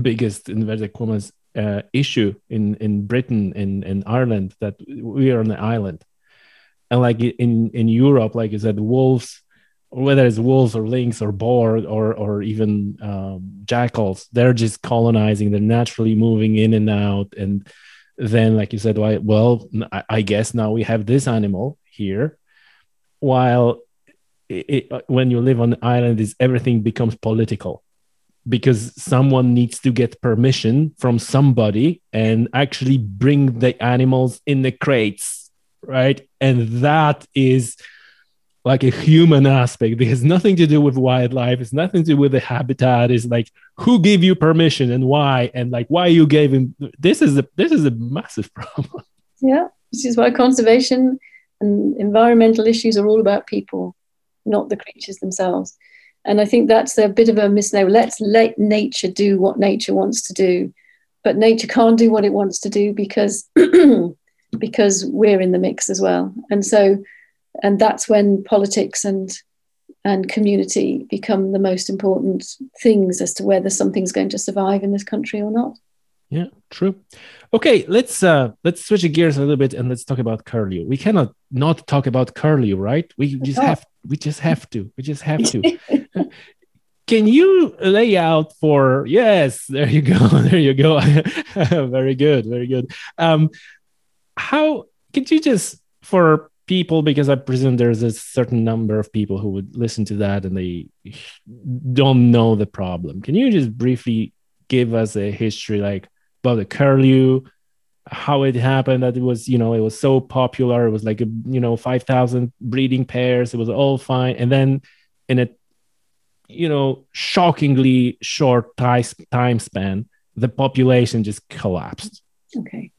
biggest inverted commas uh, issue in in Britain in in Ireland that we are on the island, and like in in Europe, like you said, wolves, whether it's wolves or lynx or boar or or even um, jackals, they're just colonizing. They're naturally moving in and out and then like you said why well i guess now we have this animal here while it, it, when you live on the island is everything becomes political because someone needs to get permission from somebody and actually bring the animals in the crates right and that is like a human aspect. It has nothing to do with wildlife. It's nothing to do with the habitat. It's like who gave you permission and why, and like why you gave him. This is a this is a massive problem.
Yeah, this is why conservation and environmental issues are all about people, not the creatures themselves. And I think that's a bit of a misnomer. Let's let nature do what nature wants to do, but nature can't do what it wants to do because because we're in the mix as well. And so and that's when politics and and community become the most important things as to whether something's going to survive in this country or not.
Yeah, true. Okay, let's uh let's switch gears a little bit and let's talk about curlew. We cannot not talk about curlew, right? We just have we just have to. We just have to. Can you lay out for yes, there you go. There you go. very good, very good. Um how could you just for people because I presume there's a certain number of people who would listen to that and they don't know the problem. Can you just briefly give us a history like about the curlew, how it happened that it was, you know, it was so popular. It was like, a, you know, 5,000 breeding pairs. It was all fine. And then in a, you know, shockingly short time span, the population just collapsed.
Okay.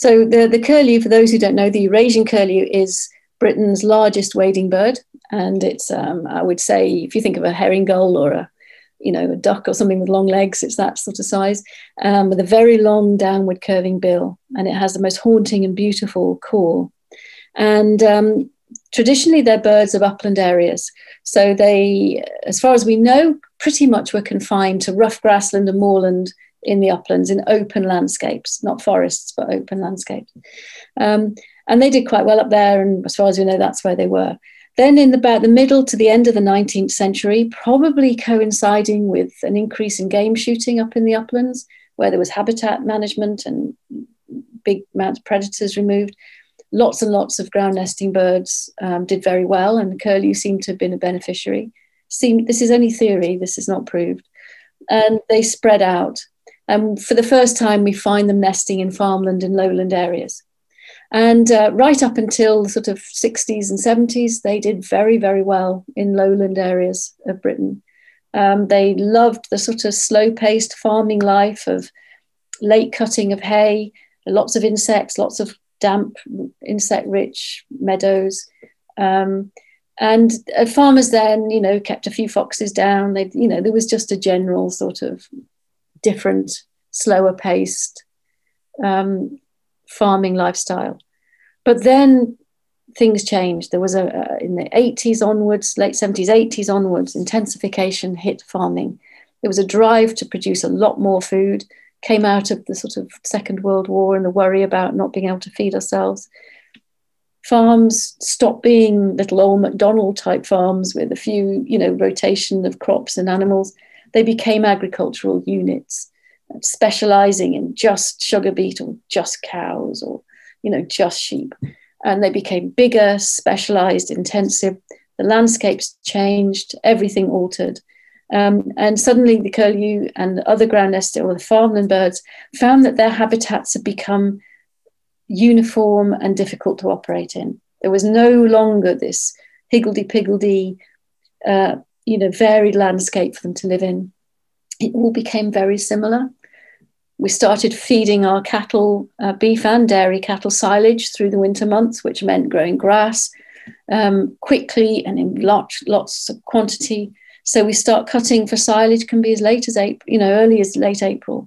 So the, the curlew, for those who don't know, the Eurasian curlew is Britain's largest wading bird. And it's, um, I would say, if you think of a herring gull or a, you know, a duck or something with long legs, it's that sort of size, um, with a very long downward curving bill. And it has the most haunting and beautiful call. And um, traditionally, they're birds of upland areas. So they, as far as we know, pretty much were confined to rough grassland and moorland in the uplands in open landscapes, not forests, but open landscapes. Um, and they did quite well up there. And as far as we know, that's where they were. Then, in about the middle to the end of the 19th century, probably coinciding with an increase in game shooting up in the uplands, where there was habitat management and big amounts of predators removed, lots and lots of ground nesting birds um, did very well, and the curlew seemed to have been a beneficiary. Seem, this is only theory, this is not proved. And they spread out And for the first time, we find them nesting in farmland and lowland areas. And uh, right up until the sort of 60s and 70s, they did very, very well in lowland areas of Britain. Um, they loved the sort of slow paced farming life of late cutting of hay, lots of insects, lots of damp, insect rich meadows. Um, and uh, farmers then, you know, kept a few foxes down. They, you know, there was just a general sort of different, slower paced um, farming lifestyle. But then things changed. There was a, in the 80s onwards, late 70s, 80s onwards, intensification hit farming. There was a drive to produce a lot more food, came out of the sort of Second World War and the worry about not being able to feed ourselves. Farms stopped being little old McDonald type farms with a few, you know, rotation of crops and animals. They became agricultural units, specializing in just sugar beet or just cows or, you know, just sheep and they became bigger, specialized, intensive. The landscapes changed, everything altered. Um, and suddenly the curlew and other ground nesting or the farmland birds found that their habitats had become uniform and difficult to operate in. There was no longer this higgledy-piggledy, uh, you know, varied landscape for them to live in. It all became very similar we started feeding our cattle, uh, beef and dairy cattle silage through the winter months, which meant growing grass um, quickly and in lots, lots of quantity. So we start cutting for silage can be as late as April, you know, early as late April,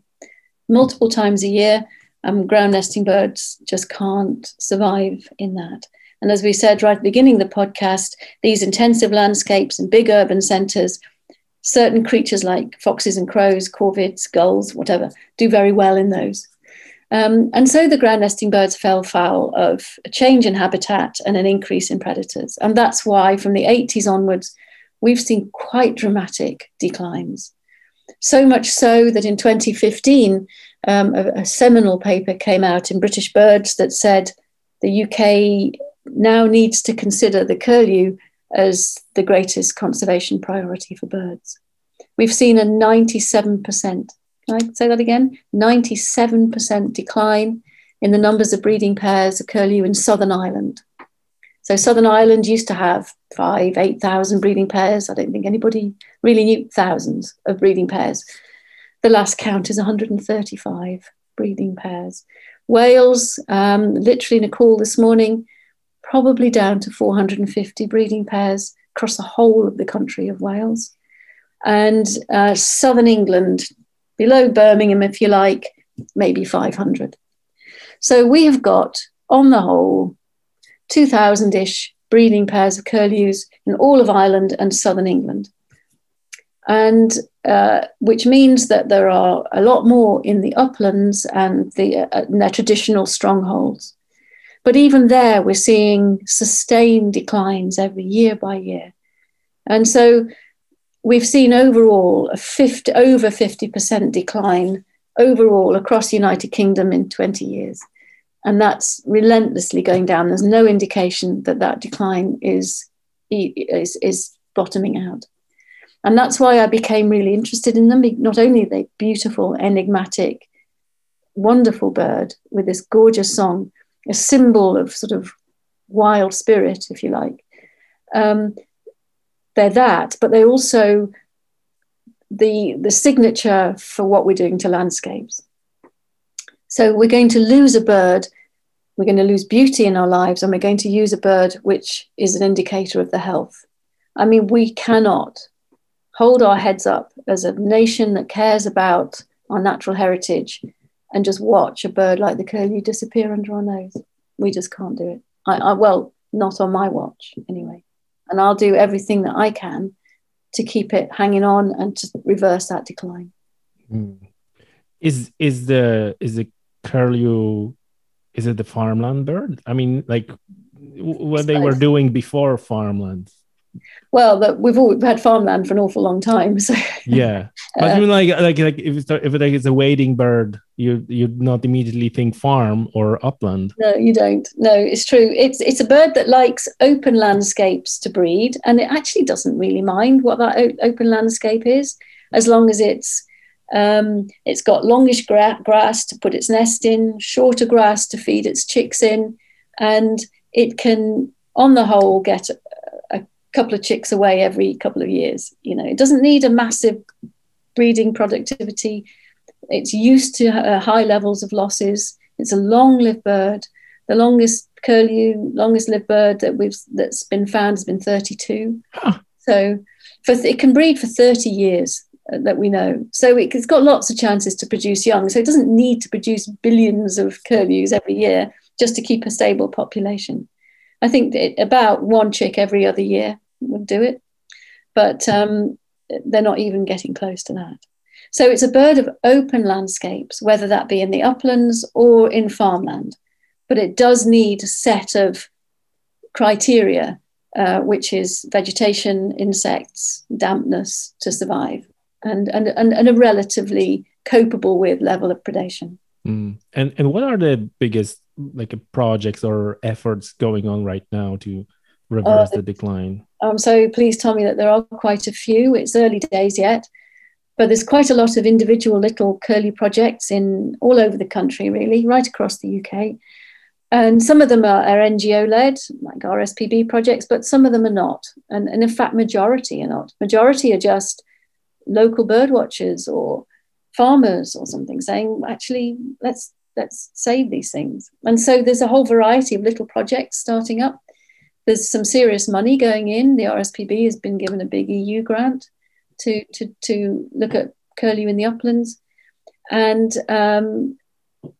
multiple times a year. Um, ground nesting birds just can't survive in that. And as we said right at the beginning of the podcast, these intensive landscapes and big urban centres certain creatures like foxes and crows, corvids, gulls, whatever, do very well in those. Um, and so the ground nesting birds fell foul of a change in habitat and an increase in predators. And that's why from the 80s onwards, we've seen quite dramatic declines. So much so that in 2015, um, a, a seminal paper came out in British Birds that said the UK now needs to consider the curlew as the greatest conservation priority for birds. We've seen a 97%, can I say that again? 97% decline in the numbers of breeding pairs of curlew in Southern Ireland. So Southern Ireland used to have five, 8,000 breeding pairs. I don't think anybody really knew thousands of breeding pairs. The last count is 135 breeding pairs. Wales, um, literally in a call this morning, probably down to 450 breeding pairs across the whole of the country of Wales. And uh, southern England, below Birmingham, if you like, maybe 500. So we have got, on the whole, 2,000 ish breeding pairs of curlews in all of Ireland and southern England. And uh, which means that there are a lot more in the uplands and the, uh, their traditional strongholds. But even there, we're seeing sustained declines every year by year. And so we've seen overall a 50, over 50% decline overall across the United Kingdom in 20 years. And that's relentlessly going down. There's no indication that that decline is, is, is bottoming out. And that's why I became really interested in them. Not only are they beautiful, enigmatic, wonderful bird with this gorgeous song, a symbol of sort of wild spirit, if you like. Um, they're that, but they're also the, the signature for what we're doing to landscapes. So we're going to lose a bird, we're going to lose beauty in our lives, and we're going to use a bird which is an indicator of the health. I mean, we cannot hold our heads up as a nation that cares about our natural heritage and just watch a bird like the curlew disappear under our nose. We just can't do it. I, I, well, not on my watch anyway. And I'll do everything that I can to keep it hanging on and to reverse that decline.
Mm. Is is the is the curlew is it the farmland bird? I mean, like what they were doing before farmland
well, that we've all had farmland for an awful long time. So
yeah, but uh, I mean, like like like if it's if it's a wading bird, you you'd not immediately think farm or upland.
No, you don't. No, it's true. It's it's a bird that likes open landscapes to breed, and it actually doesn't really mind what that open landscape is, as long as it's Um, it's got longish gra- grass to put its nest in, shorter grass to feed its chicks in, and it can, on the whole, get couple of chicks away every couple of years. You know, it doesn't need a massive breeding productivity. It's used to uh, high levels of losses. It's a long-lived bird. The longest curlew, longest lived bird that we've that's been found has been 32. Huh. So, for it can breed for 30 years uh, that we know. So it, has got lots of chances to produce young. So it doesn't need to produce billions of curlews every year just to keep a stable population. I think about one chick every other year would do it, but um, they're not even getting close to that. So it's a bird of open landscapes, whether that be in the uplands or in farmland but it does need a set of criteria, uh, which is vegetation, insects, dampness to survive, and, and, and, and a relatively copable with level of predation.
Mm. And and what are the biggest like projects or efforts going on right now to reverse uh, the decline?
I'm so pleased, Tommy, that there are quite a few. It's early days yet, but there's quite a lot of individual little curlew projects in all over the country, really, right across the UK. And some of them are, are NGO led, like RSPB projects, but some of them are not. And, and in fact, majority are not. Majority are just local bird watchers or farmers or something saying, actually, let's let's save these things. And so there's a whole variety of little projects starting up. There's some serious money going in. The RSPB has been given a big EU grant to to, to look at curlew in the uplands. And um,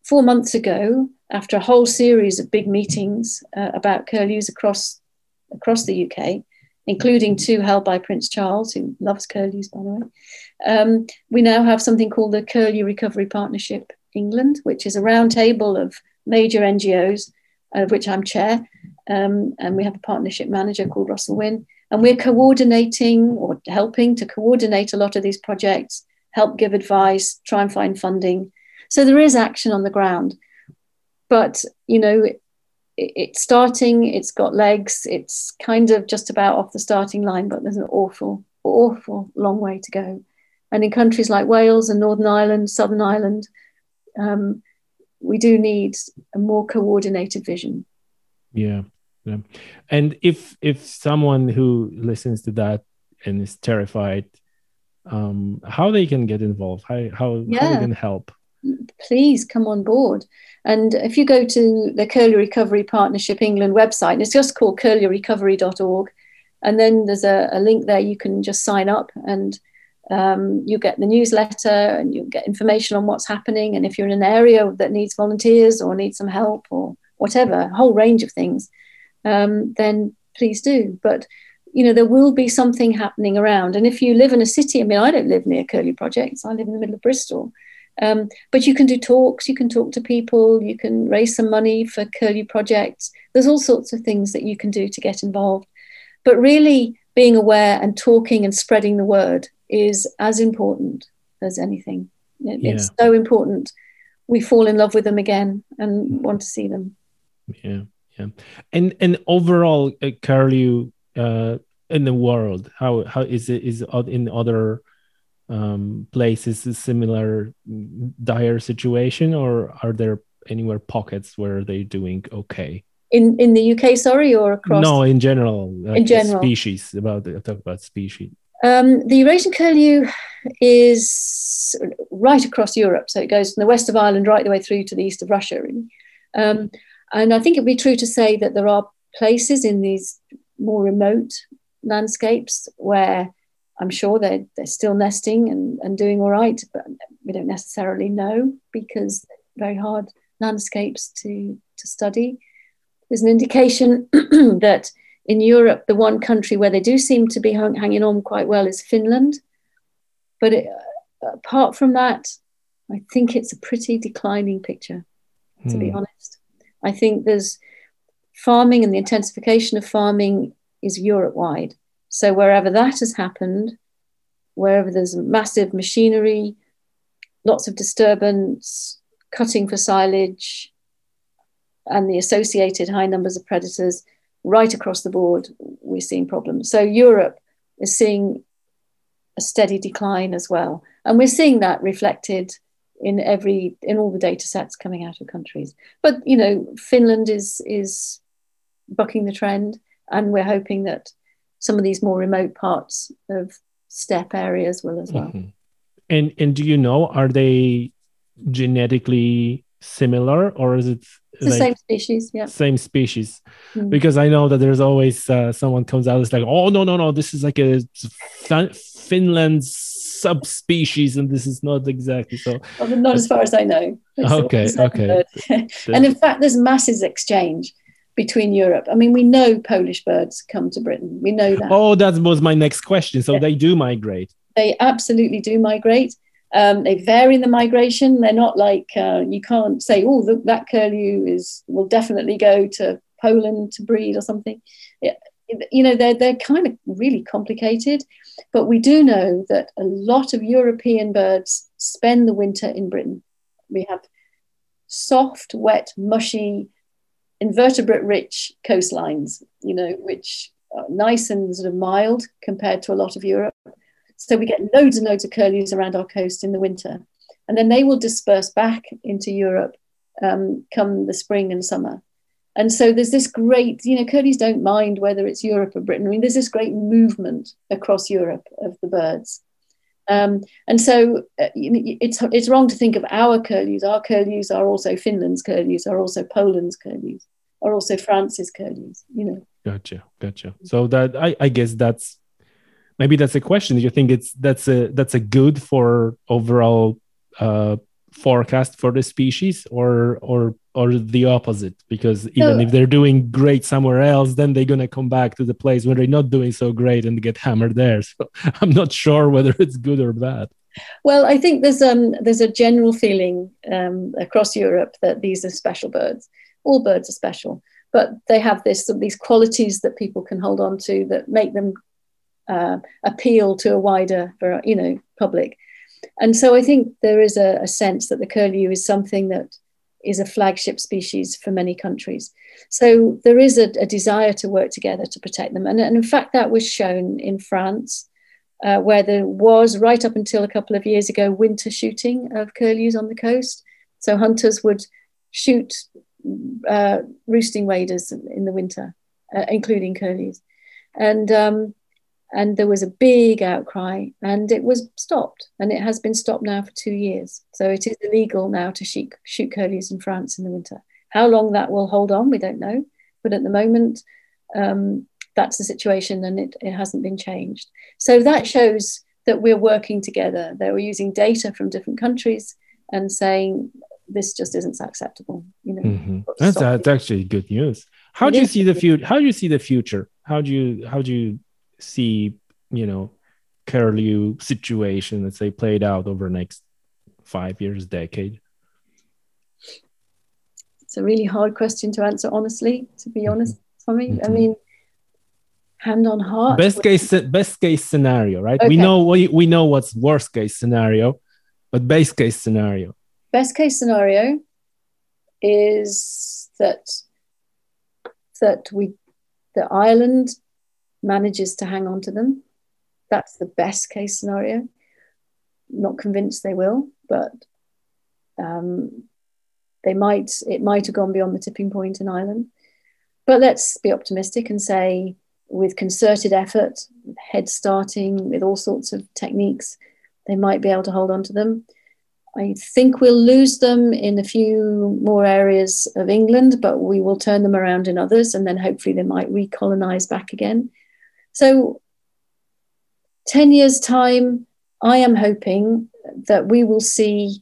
four months ago, after a whole series of big meetings uh, about curlews across across the UK, including two held by Prince Charles, who loves curlews, by the way. Um, we now have something called the Curlew Recovery Partnership England, which is a roundtable of major NGOs, of which I'm chair. Um, and we have a partnership manager called Russell Wynn. And we're coordinating or helping to coordinate a lot of these projects, help give advice, try and find funding. So there is action on the ground but you know it, it's starting it's got legs it's kind of just about off the starting line but there's an awful awful long way to go and in countries like wales and northern ireland southern ireland um, we do need a more coordinated vision
yeah yeah and if if someone who listens to that and is terrified um how they can get involved how how, yeah. how they can help
please come on board. And if you go to the Curlew Recovery Partnership England website, it's just called curlewrecovery.org. And then there's a, a, link there you can just sign up and um, you get the newsletter and you get information on what's happening. And if you're in an area that needs volunteers or needs some help or whatever, a whole range of things, um, then please do. But you know, there will be something happening around. And if you live in a city, I mean, I don't live near Curlew Projects, I live in the middle of Bristol. Um, but you can do talks, you can talk to people, you can raise some money for curlew projects. There's all sorts of things that you can do to get involved. But really, being aware and talking and spreading the word is as important as anything. It, yeah. It's so important. We fall in love with them again and want to see them.
Yeah, yeah. And and overall, uh, curlew uh, in the world, how how is it is in other um, places a similar dire situation, or are there anywhere pockets where they're doing okay?
In in the UK, sorry, or across?
No, in general.
Like in general,
species. About talk about species.
Um, the Eurasian curlew is right across Europe, so it goes from the west of Ireland right the way through to the east of Russia. Really. Um, and I think it'd be true to say that there are places in these more remote landscapes where I'm sure they're, they're still nesting and, and doing all right, but we don't necessarily know because very hard landscapes to, to study. There's an indication that in Europe, the one country where they do seem to be hang, hanging on quite well is Finland. But it, apart from that, I think it's a pretty declining picture, to hmm. be honest. I think there's farming and the intensification of farming is Europe wide. So wherever that has happened, wherever there's massive machinery, lots of disturbance, cutting for silage, and the associated high numbers of predators, right across the board, we're seeing problems. So Europe is seeing a steady decline as well. and we're seeing that reflected in every in all the data sets coming out of countries. But you know, Finland is is bucking the trend, and we're hoping that some of these more remote parts of steppe areas will as well. Mm-hmm.
And and do you know are they genetically similar or is it
the like same species? Yeah,
same species. Mm. Because I know that there's always uh, someone comes out it's like, oh no no no, this is like a Finland subspecies, and this is not exactly so.
Well, not as far as I know.
Okay, okay.
and in fact, there's masses exchange between Europe. I mean, we know Polish birds come to Britain. We know that.
Oh, that was my next question. So yeah. they do migrate.
They absolutely do migrate. Um, they vary in the migration. They're not like uh, you can't say, oh, the, that curlew is will definitely go to Poland to breed or something. Yeah, you know, they're they're kind of really complicated. But we do know that a lot of European birds spend the winter in Britain. We have soft, wet, mushy, invertebrate rich coastlines, you know, which are nice and sort of mild compared to a lot of Europe. So we get loads and loads of curlews around our coast in the winter. And then they will disperse back into Europe um, come the spring and summer. And so there's this great, you know, curlews don't mind whether it's Europe or Britain. I mean, there's this great movement across Europe of the birds. Um, and so uh, it's, it's wrong to think of our curlews. Our curlews are also Finland's curlews, are also Poland's curlews, are also France's curlews, you know.
Gotcha, gotcha. So that I, I guess that's maybe that's a question. Do you think it's that's a that's a good for overall uh, forecast for the species, or or or the opposite? Because even so, if they're doing great somewhere else, then they're gonna come back to the place where they're not doing so great and get hammered there. So I'm not sure whether it's good or bad.
Well, I think there's um there's a general feeling um, across Europe that these are special birds. All birds are special, but they have this these qualities that people can hold on to that make them uh, appeal to a wider, you know, public. And so I think there is a, a sense that the curlew is something that is a flagship species for many countries. So there is a, a desire to work together to protect them. And, and, in fact, that was shown in France, uh, where there was, right up until a couple of years ago, winter shooting of curlews on the coast. So hunters would shoot uh, roosting waders in the winter, uh, including curlews. And um, and there was a big outcry and it was stopped and it has been stopped now for two years. So it is illegal now to shoot, shoot curlews in france in the winter. How long that will hold on we don't know but at the moment um, that's the situation and it, it hasn't been changed. So that shows that we're working together they were using data from different countries and saying this just isn't acceptable you know.
Mm-hmm. that's, that's actually good news. How do you see the future how do you see the future? How do you how do you see, you know, curlew situation, let's say, played out over the next five years, decade?
It's a really hard question to answer, honestly, to be mm-hmm. honest, Tommy. Mm-hmm. I mean, hand on heart.
Best case, best case scenario, right? Okay. We know we, we know what's worst case scenario, but best case scenario.
Best case scenario is that that we the island manages to hang on to them. That's the best case scenario. Not convinced they will, but um, they might. It might have gone beyond the tipping point in Ireland. But let's be optimistic and say, with concerted effort, head starting, with all sorts of techniques, they might be able to hold on to them. I think we'll lose them in a few more areas of England, but we will turn them around in others, and then hopefully they might recolonize back again. So, 10 years' time, I am hoping that we will see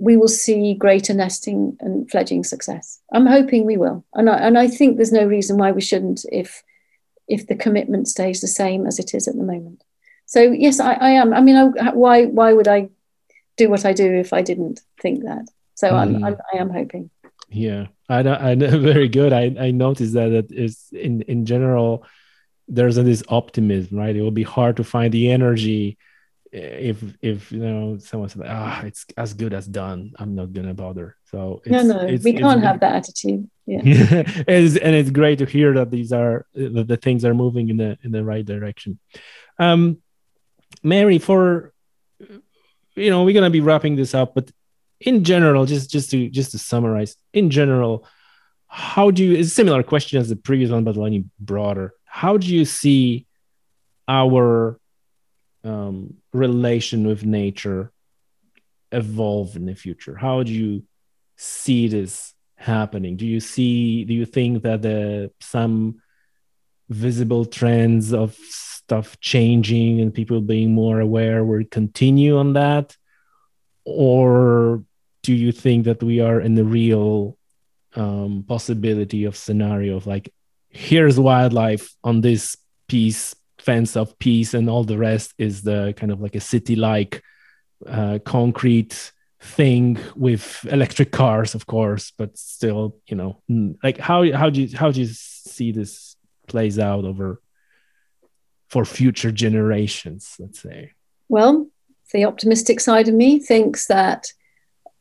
we will see greater nesting and fledging success. I'm hoping we will, and I, and I think there's no reason why we shouldn't if if the commitment stays the same as it is at the moment. So yes, I, I am. I mean, I, why why would I do what I do if I didn't think that? So mm. I'm, I'm I am hoping.
Yeah, I I very good. I I noticed that it is in in general there's this optimism, right? It will be hard to find the energy if if you know someone says ah it's as good as done i'm not gonna bother so
no no it's, we can't have that attitude yeah
it's, and it's great to hear that these are that the things are moving in the in the right direction um mary for you know we're gonna be wrapping this up, but in general, just just to just to summarize, in general, how do you? It's a similar question as the previous one, but any broader. How do you see our um, relation with nature evolve in the future? How do you see this happening? Do you see? Do you think that the some visible trends of stuff changing and people being more aware will continue on that, or do you think that we are in the real um, possibility of scenario of like here's wildlife on this piece fence of peace and all the rest is the kind of like a city like uh, concrete thing with electric cars of course but still you know like how how do you how do you see this plays out over for future generations let's say?
Well the optimistic side of me thinks that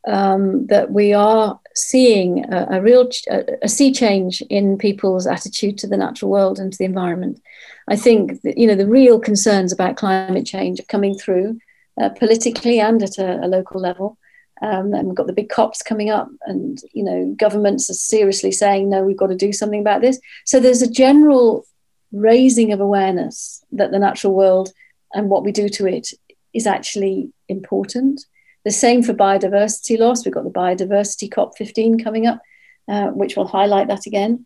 um, that we are seeing a, a real ch- a, sea change in people's attitude to the natural world and to the environment. I think that, you know the real concerns about climate change are coming through uh, politically and at a, a local level. Um, and we've got the big COPs coming up, and you know governments are seriously saying no, we've got to do something about this. So there's a general raising of awareness that the natural world and what we do to it is actually important. The same for biodiversity loss. We've got the biodiversity COP15 coming up, uh, which will highlight that again.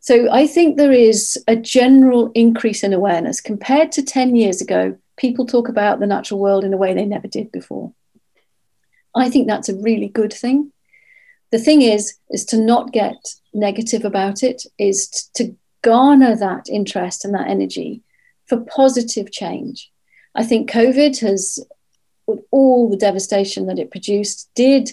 So I think there is a general increase in awareness compared to 10 years ago. People talk about the natural world in a way they never did before. I think that's a really good thing. The thing is, is to not get negative about it, is to garner that interest and that energy for positive change. I think COVID has with all the devastation that it produced, did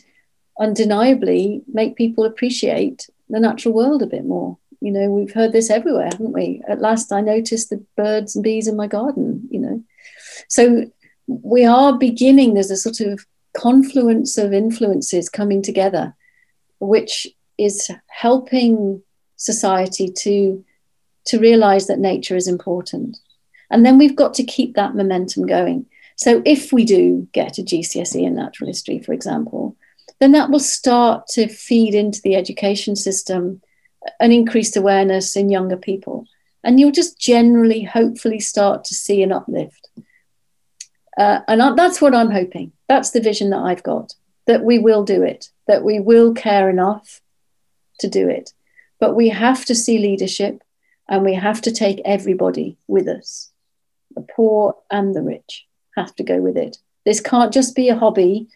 undeniably make people appreciate the natural world a bit more. You know, we've heard this everywhere, haven't we? At last, I noticed the birds and bees in my garden, you know. So we are beginning, there's a sort of confluence of influences coming together, which is helping society to, to realize that nature is important. And then we've got to keep that momentum going. So if we do get a GCSE in natural history, for example, then that will start to feed into the education system an increased awareness in younger people. And you'll just generally, hopefully, start to see an uplift. Uh, and I, that's what I'm hoping. That's the vision that I've got that we will do it, that we will care enough to do it. But we have to see leadership and we have to take everybody with us the poor and the rich have to go with it. This can't just be a hobby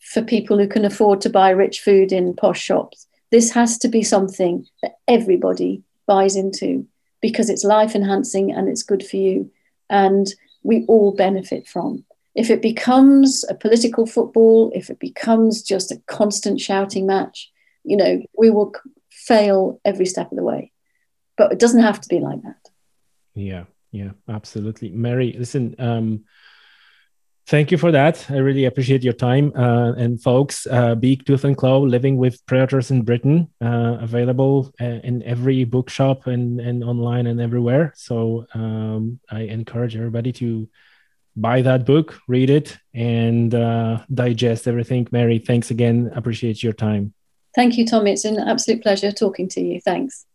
for people who can afford to buy rich food in posh shops. This has to be something that everybody buys into because it's life enhancing and it's good for you. And we all benefit from. If it becomes a political football, if it becomes just a constant shouting match, you know, we will fail every step of the way. But it doesn't have to be like that.
Yeah, yeah, absolutely. Mary, listen, um, Thank you for that. I really appreciate your time. Uh, and folks, uh, Beak, Tooth and Claw, Living with Predators in Britain, uh, available uh, in every bookshop and, and online and everywhere. So um, I encourage everybody to buy that book, read it, and uh, digest everything. Mary, thanks again. Appreciate your time.
Thank you, Tommy. It's an absolute pleasure talking to you. Thanks.